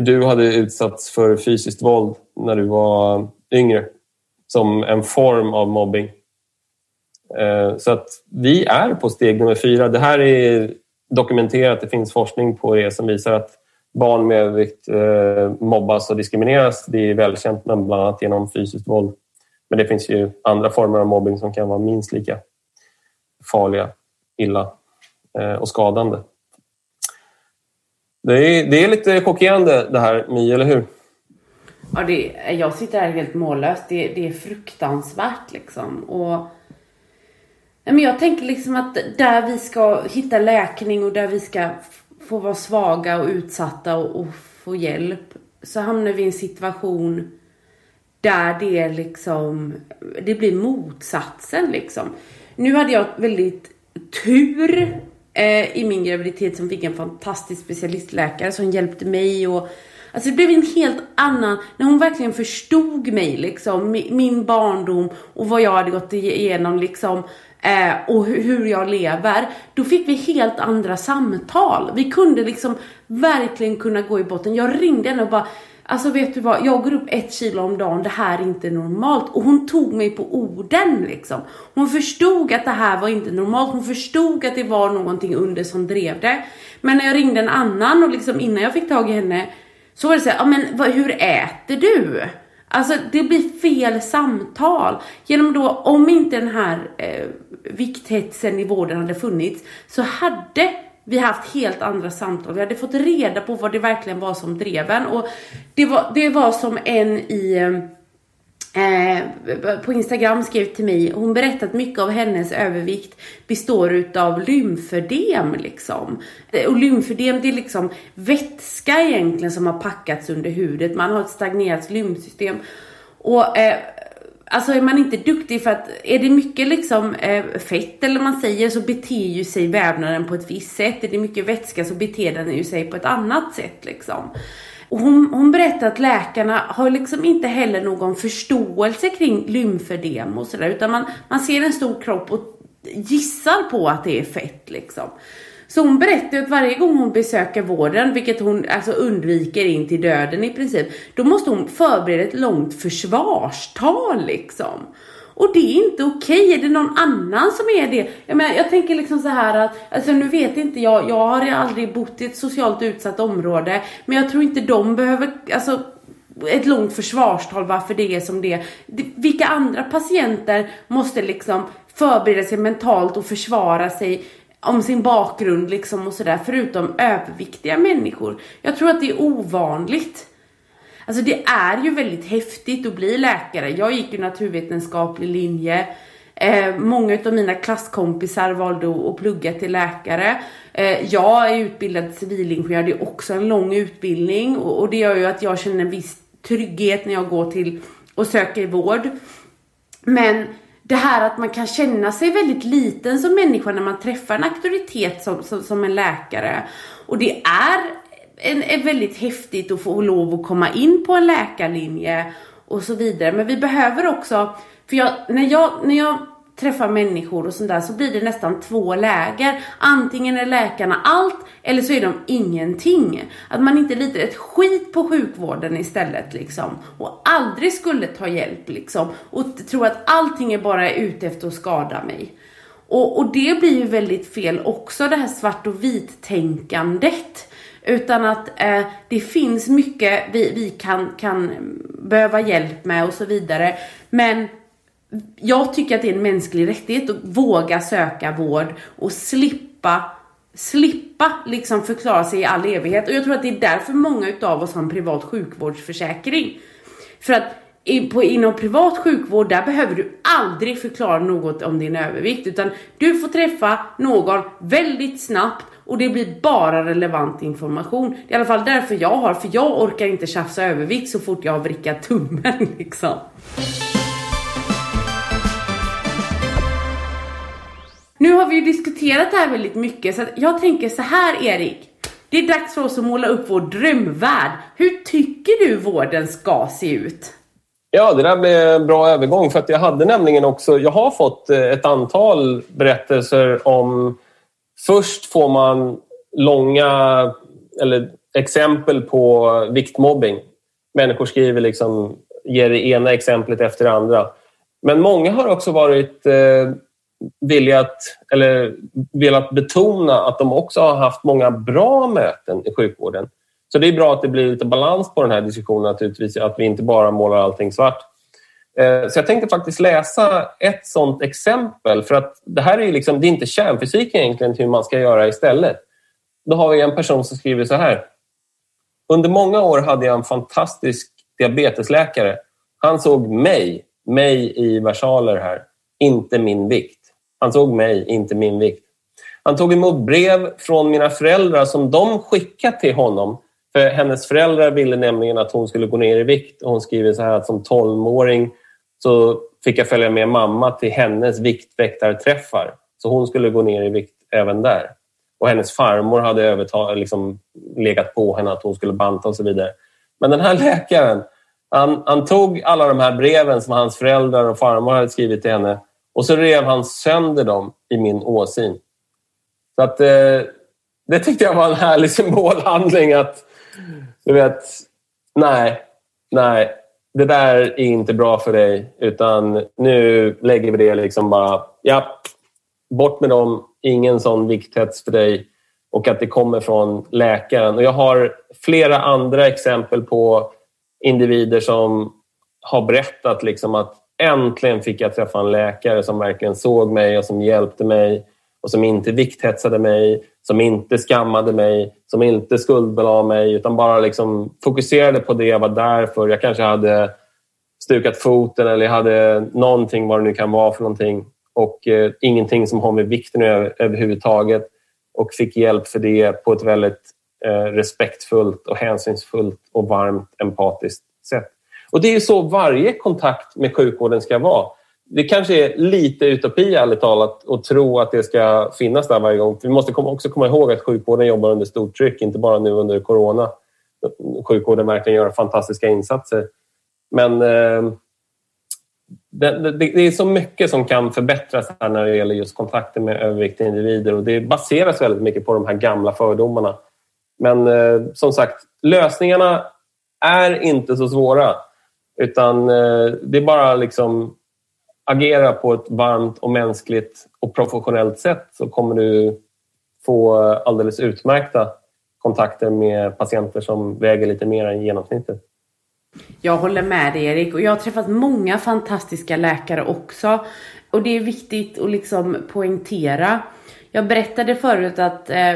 Hur du hade utsatts för fysiskt våld när du var yngre. Som en form av mobbing. Eh, så att vi är på steg nummer fyra. Det här är dokumenterat. Det finns forskning på det som visar att barn med övervikt eh, mobbas och diskrimineras. Det är välkänt, men bland annat genom fysiskt våld. Men det finns ju andra former av mobbing som kan vara minst lika farliga, illa eh, och skadande. Det är, det är lite chockerande det här, Mi, eller hur? Ja, det, jag sitter här helt mållös. Det, det är fruktansvärt liksom. Och, men jag tänker liksom att där vi ska hitta läkning och där vi ska få vara svaga och utsatta och, och få hjälp så hamnar vi i en situation där det liksom, det blir motsatsen liksom. Nu hade jag väldigt tur eh, i min graviditet som fick en fantastisk specialistläkare som hjälpte mig och Alltså det blev en helt annan, när hon verkligen förstod mig liksom, min barndom och vad jag hade gått igenom liksom. Eh, och hur jag lever, då fick vi helt andra samtal. Vi kunde liksom verkligen kunna gå i botten. Jag ringde henne och bara, Alltså vet du vad, jag går upp ett kilo om dagen, det här är inte normalt. Och hon tog mig på orden liksom. Hon förstod att det här var inte normalt, hon förstod att det var någonting under som drev det. Men när jag ringde en annan och liksom innan jag fick tag i henne så var det såhär, ja men vad, hur äter du? Alltså det blir fel samtal. Genom då, om inte den här eh, vikthetsen i vården hade funnits, så hade vi har haft helt andra samtal. Vi hade fått reda på vad det verkligen var som drev en. Och det var, det var som en i eh, på Instagram skrev till mig, hon berättade att mycket av hennes övervikt består utav lymfödem liksom. Och lymfödem det är liksom vätska egentligen som har packats under huden, Man har ett stagnerat lymfsystem. Och eh, Alltså är man inte duktig för att är det mycket liksom eh, fett eller man säger så beter ju sig vävnaden på ett visst sätt. Är det mycket vätska så beter den ju sig på ett annat sätt liksom. Och hon, hon berättar att läkarna har liksom inte heller någon förståelse kring lymfödem och sådär utan man, man ser en stor kropp och gissar på att det är fett liksom. Så hon berättar att varje gång hon besöker vården, vilket hon alltså undviker in till döden i princip, då måste hon förbereda ett långt försvarstal liksom. Och det är inte okej. Okay. Är det någon annan som är det? Jag, menar, jag tänker liksom så här att, alltså nu vet inte jag, jag har aldrig bott i ett socialt utsatt område, men jag tror inte de behöver, alltså ett långt försvarstal varför det är som det är. Vilka andra patienter måste liksom förbereda sig mentalt och försvara sig om sin bakgrund liksom och sådär, förutom överviktiga människor. Jag tror att det är ovanligt. Alltså det är ju väldigt häftigt att bli läkare. Jag gick ju naturvetenskaplig linje. Eh, många av mina klasskompisar valde att plugga till läkare. Eh, jag är utbildad civilingenjör, det är också en lång utbildning och, och det gör ju att jag känner en viss trygghet när jag går till och söker vård. Men det här att man kan känna sig väldigt liten som människa när man träffar en auktoritet som, som, som en läkare. Och det är, en, är väldigt häftigt att få lov att komma in på en läkarlinje och så vidare. Men vi behöver också, för jag, när jag, när jag träffar människor och sånt där så blir det nästan två läger. Antingen är läkarna allt eller så är de ingenting. Att man inte litar ett skit på sjukvården istället liksom. Och aldrig skulle ta hjälp liksom. Och tror att allting är bara ute efter att skada mig. Och, och det blir ju väldigt fel också det här svart och vit tänkandet. Utan att eh, det finns mycket vi, vi kan, kan behöva hjälp med och så vidare. Men jag tycker att det är en mänsklig rättighet att våga söka vård och slippa slippa liksom förklara sig i all evighet. Och jag tror att det är därför många utav oss har en privat sjukvårdsförsäkring. För att på, inom privat sjukvård, där behöver du aldrig förklara något om din övervikt. Utan du får träffa någon väldigt snabbt och det blir bara relevant information. Det är i alla fall därför jag har, för jag orkar inte tjafsa övervikt så fort jag har vrickat tummen (laughs) liksom. Nu har vi ju diskuterat det här väldigt mycket så jag tänker så här Erik. Det är dags för oss att måla upp vår drömvärld. Hur tycker du vården ska se ut? Ja, det där blev en bra övergång för att jag hade nämligen också, jag har fått eh, ett antal berättelser om Först får man långa eller exempel på viktmobbing. Människor skriver liksom, ger det ena exemplet efter det andra. Men många har också varit eh, villiga eller velat betona att de också har haft många bra möten i sjukvården. Så det är bra att det blir lite balans på den här diskussionen naturligtvis, att vi inte bara målar allting svart. Eh, så jag tänkte faktiskt läsa ett sånt exempel för att det här är, liksom, det är inte kärnfysik egentligen hur man ska göra istället. Då har vi en person som skriver så här. Under många år hade jag en fantastisk diabetesläkare. Han såg mig, mig i versaler här, inte min vikt. Han såg mig, inte min vikt. Han tog emot brev från mina föräldrar som de skickat till honom. För hennes föräldrar ville nämligen att hon skulle gå ner i vikt. Och hon skriver så här att som tolvåring så fick jag följa med mamma till hennes viktväktarträffar. Så hon skulle gå ner i vikt även där. Och hennes farmor hade övertag, liksom, legat på henne att hon skulle banta och så vidare. Men den här (laughs) läkaren, han, han, tog alla de här breven som hans föräldrar och farmor hade skrivit till henne och så rev han sönder dem i min åsyn. Så att, eh, det tyckte jag var en härlig (laughs) symbolhandling att, du vet, nej, nej, det där är inte bra för dig utan nu lägger vi det liksom bara, ja, bort med dem, ingen sån vikthets för dig och att det kommer från läkaren. Och jag har flera andra exempel på individer som har berättat liksom att äntligen fick jag träffa en läkare som verkligen såg mig och som hjälpte mig och som inte vikthetsade mig, som inte skammade mig, som inte skuldbelade mig utan bara liksom fokuserade på det jag var där för. Jag kanske hade stukat foten eller jag hade någonting, vad det nu kan vara för någonting och eh, ingenting som har med vikten över, överhuvudtaget och fick hjälp för det på ett väldigt eh, respektfullt och hänsynsfullt och varmt empatiskt sätt. Och det är så varje kontakt med sjukvården ska vara det kanske är lite utopi ärligt talat att tro att det ska finnas där varje gång. Vi måste också komma ihåg att sjukvården jobbar under stort tryck, inte bara nu under corona. Sjukvården verkligen gör fantastiska insatser. Men eh, det, det, det, är så mycket som kan förbättras här när det gäller just kontakter med överviktiga individer och det baseras väldigt mycket på de här gamla fördomarna. Men eh, som sagt, lösningarna är inte så svåra utan eh, det är bara liksom agera på ett varmt och mänskligt och professionellt sätt så kommer du få alldeles utmärkta kontakter med patienter som väger lite mer än genomsnittet. Jag håller med dig Erik och jag har träffat många fantastiska läkare också. Och det är viktigt att liksom poängtera. Jag berättade förut att eh,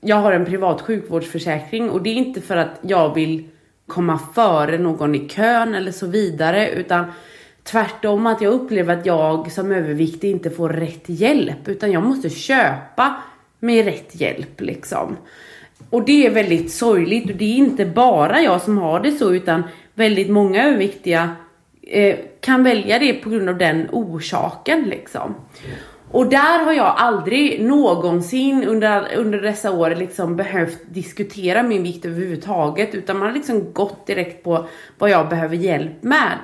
jag har en privat sjukvårdsförsäkring och det är inte för att jag vill komma före någon i kön eller så vidare utan Tvärtom att jag upplever att jag som överviktig inte får rätt hjälp utan jag måste köpa mig rätt hjälp liksom. Och det är väldigt sorgligt och det är inte bara jag som har det så utan väldigt många överviktiga eh, kan välja det på grund av den orsaken liksom. Och där har jag aldrig någonsin under, under dessa år liksom behövt diskutera min vikt överhuvudtaget utan man har liksom gått direkt på vad jag behöver hjälp med.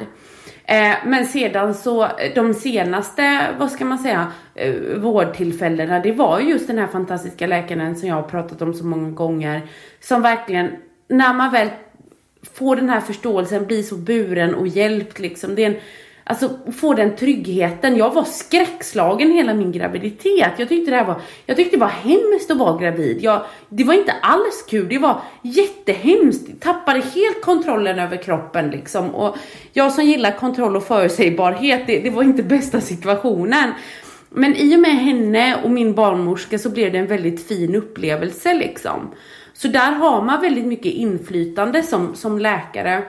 Eh, men sedan så, de senaste, vad ska man säga, eh, vårdtillfällena, det var just den här fantastiska läkaren som jag har pratat om så många gånger, som verkligen, när man väl får den här förståelsen, blir så buren och hjälpt liksom, det är en Alltså få den tryggheten. Jag var skräckslagen hela min graviditet. Jag tyckte det här var, jag tyckte det var hemskt att vara gravid. Jag, det var inte alls kul. Det var jättehemskt. Jag tappade helt kontrollen över kroppen liksom. Och jag som gillar kontroll och förutsägbarhet, det, det var inte bästa situationen. Men i och med henne och min barnmorska så blev det en väldigt fin upplevelse liksom. Så där har man väldigt mycket inflytande som, som läkare.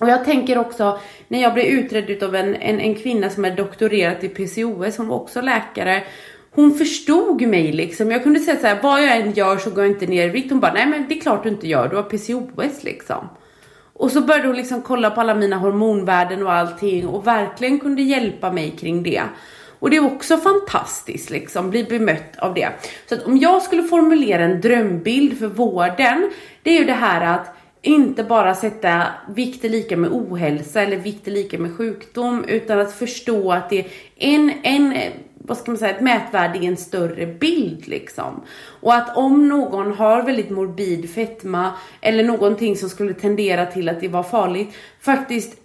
Och jag tänker också, när jag blev utredd utav en, en, en kvinna som är doktorerat i PCOS, hon var också läkare. Hon förstod mig liksom. Jag kunde säga så här, vad jag än gör så går jag inte ner i vikt. Hon bara, nej men det är klart du inte gör, du har PCOS liksom. Och så började hon liksom kolla på alla mina hormonvärden och allting och verkligen kunde hjälpa mig kring det. Och det är också fantastiskt liksom, bli bemött av det. Så att om jag skulle formulera en drömbild för vården, det är ju det här att inte bara sätta vikt är lika med ohälsa eller vikt är lika med sjukdom, utan att förstå att det är en, en vad ska man säga, ett mätvärde i en större bild liksom. Och att om någon har väldigt morbid fetma eller någonting som skulle tendera till att det var farligt, faktiskt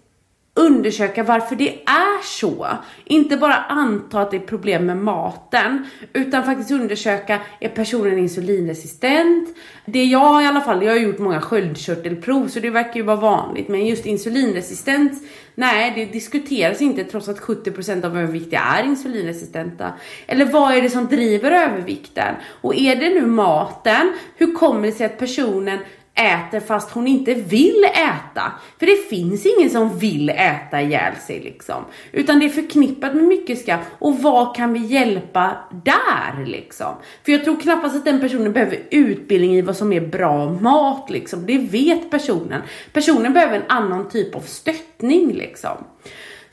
undersöka varför det är så. Inte bara anta att det är problem med maten, utan faktiskt undersöka, är personen insulinresistent? Det jag i alla fall, jag har gjort många sköldkörtelprov så det verkar ju vara vanligt, men just insulinresistens, nej det diskuteras inte trots att 70% av överviktiga är insulinresistenta. Eller vad är det som driver övervikten? Och är det nu maten, hur kommer det sig att personen äter fast hon inte vill äta. För det finns ingen som vill äta ihjäl sig liksom. Utan det är förknippat med mycket skam. Och vad kan vi hjälpa där liksom? För jag tror knappast att den personen behöver utbildning i vad som är bra mat liksom. Det vet personen. Personen behöver en annan typ av stöttning liksom.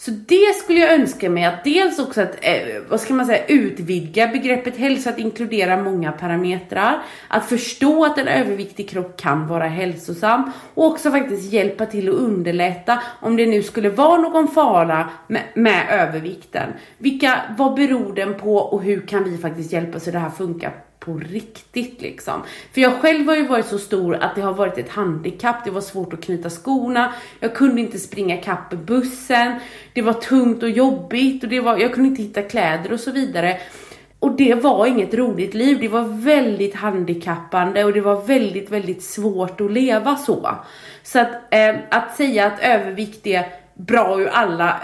Så det skulle jag önska mig att dels också att, eh, vad ska man säga, utvidga begreppet hälsa, att inkludera många parametrar. Att förstå att en överviktig kropp kan vara hälsosam och också faktiskt hjälpa till att underlätta om det nu skulle vara någon fara med, med övervikten. Vilka, vad beror den på och hur kan vi faktiskt hjälpa så det här funkar på riktigt liksom. För jag själv har ju varit så stor att det har varit ett handikapp. Det var svårt att knyta skorna. Jag kunde inte springa kapp bussen. Det var tungt och jobbigt och det var, jag kunde inte hitta kläder och så vidare. Och det var inget roligt liv. Det var väldigt handikappande och det var väldigt, väldigt svårt att leva så. Så att, eh, att säga att övervikt är bra ur alla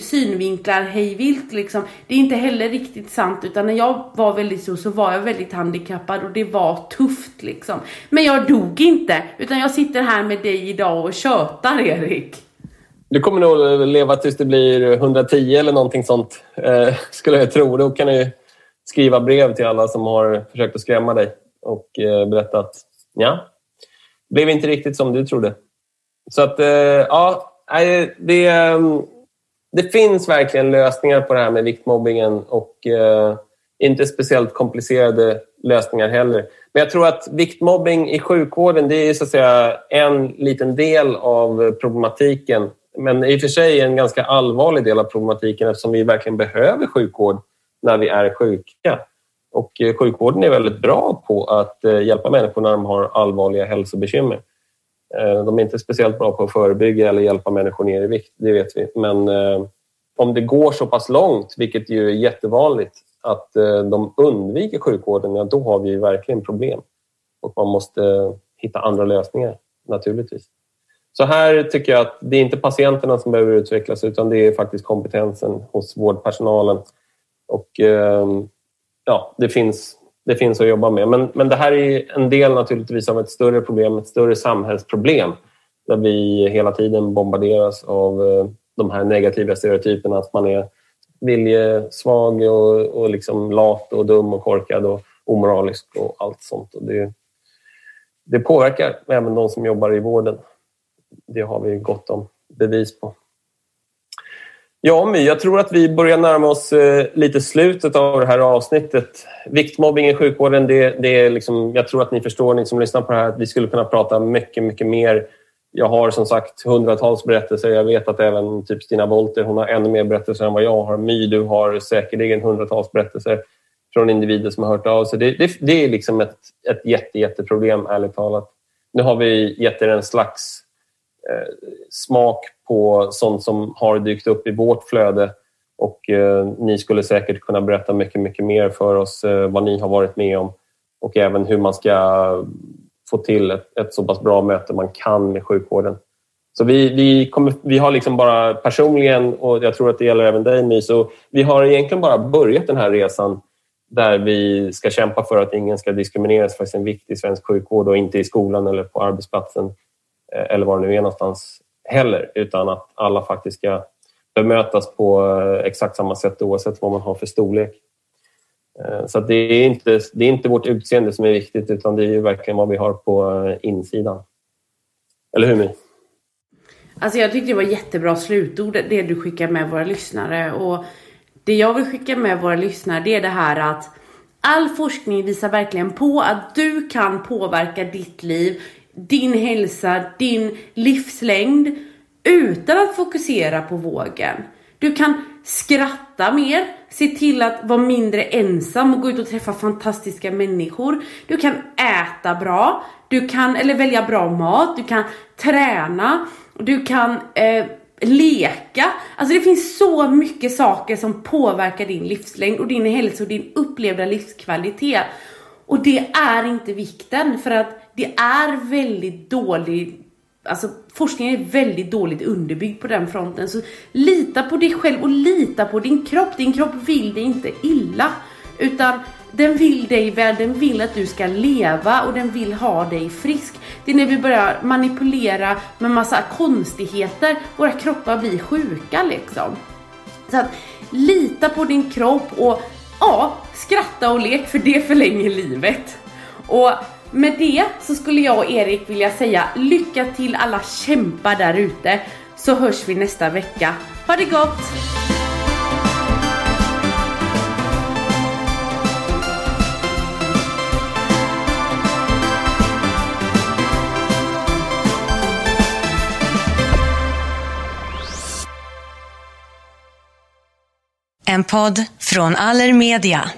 synvinklar hejvilt liksom. Det är inte heller riktigt sant utan när jag var väldigt stor så var jag väldigt handikappad och det var tufft liksom. Men jag dog inte utan jag sitter här med dig idag och tjötar Erik. Du kommer nog leva tills det blir 110 eller någonting sånt eh, skulle jag tro. Då kan du skriva brev till alla som har försökt att skrämma dig och eh, berätta att ja, blev inte riktigt som du trodde. Så att eh, ja, det, ehm, det finns verkligen lösningar på det här med viktmobbingen och eh, inte speciellt komplicerade lösningar heller. Men jag tror att viktmobbing i sjukvården det är så att säga en liten del av problematiken. Men i och för sig en ganska allvarlig del av problematiken eftersom vi verkligen behöver sjukvård när vi är sjuka. Och eh, sjukvården är väldigt bra på att eh, hjälpa människor när de har allvarliga hälsobekymmer. Eh, de är inte speciellt bra på att förebygga eller hjälpa människor ner i vikt, det vet vi. Men eh, om det går så pass långt, vilket ju är jättevanligt, att eh, de undviker sjukvården, ja då har vi verkligen problem. Och man måste hitta andra lösningar, naturligtvis. Så här tycker jag att det är inte patienterna som behöver utvecklas utan det är faktiskt kompetensen hos vårdpersonalen. Och ja, det finns det finns att jobba med. Men, men det här är en del naturligtvis av ett större problem, ett större samhällsproblem där vi hela tiden bombarderas av eh, de här negativa stereotyperna att man är viljesvag och, och liksom lat och dum och korkad och omoralisk och allt sånt. Och det, det påverkar även de som jobbar i vården. Det har vi gott om bevis på. Ja, My, jag tror att vi börjar närma oss eh, lite slutet av det här avsnittet. Viktmobbing i sjukvården, det, det är liksom, jag tror att ni förstår, ni som lyssnar på det här, att vi skulle kunna prata mycket, mycket mer. Jag har som sagt hundratals berättelser. Jag vet att även typ Stina Bolter, hon har ännu mer berättelser än vad jag har. My, du har säkerligen hundratals berättelser från individer som har hört av sig. Det, det, det är liksom ett, ett jätte, jätteproblem, ärligt talat. Nu har vi gett er en slags Eh, smak på sånt som har dykt upp i vårt flöde. Och eh, ni skulle säkert kunna berätta mycket, mycket mer för oss eh, vad ni har varit med om. Och även hur man ska få till ett, ett så pass bra möte man kan med sjukvården. Så vi, vi, kommer, vi har liksom bara personligen, och jag tror att det gäller även dig My, så vi har egentligen bara börjat den här resan där vi ska kämpa för att ingen ska diskrimineras för sin vikt i svensk sjukvård och inte i skolan eller på arbetsplatsen. Eh, eller var det nu är någonstans heller, utan att alla faktiskt ska bemötas på eh, exakt samma sätt oavsett vad man har för storlek. Eh, så det är, inte, det är inte vårt utseende som är viktigt utan det är ju verkligen vad vi har på insidan. Eller hur My? Alltså jag tyckte det var jättebra slutord det du skickar med våra lyssnare och det jag vill skicka med våra lyssnare det är det här att all forskning visar verkligen på att du kan påverka ditt liv, din hälsa, din livslängd utan att fokusera på vågen. Du kan skratta mer, se till att vara mindre ensam och gå ut och träffa fantastiska människor. Du kan äta bra, du kan, eller välja bra mat, du kan träna, du kan eh, leka. Alltså det finns så mycket saker som påverkar din livslängd och din hälsa och din upplevda livskvalitet. Och det är inte vikten för att det är väldigt dålig Alltså forskningen är väldigt dåligt underbyggd på den fronten. Så lita på dig själv och lita på din kropp. Din kropp vill dig inte illa. Utan den vill dig väl, den vill att du ska leva och den vill ha dig frisk. Det är när vi börjar manipulera med massa konstigheter, våra kroppar blir sjuka liksom. Så att lita på din kropp och ja, skratta och lek för det förlänger livet. Och med det så skulle jag och Erik vilja säga lycka till alla kämpar där ute så hörs vi nästa vecka. Ha det gott! En podd från Allermedia.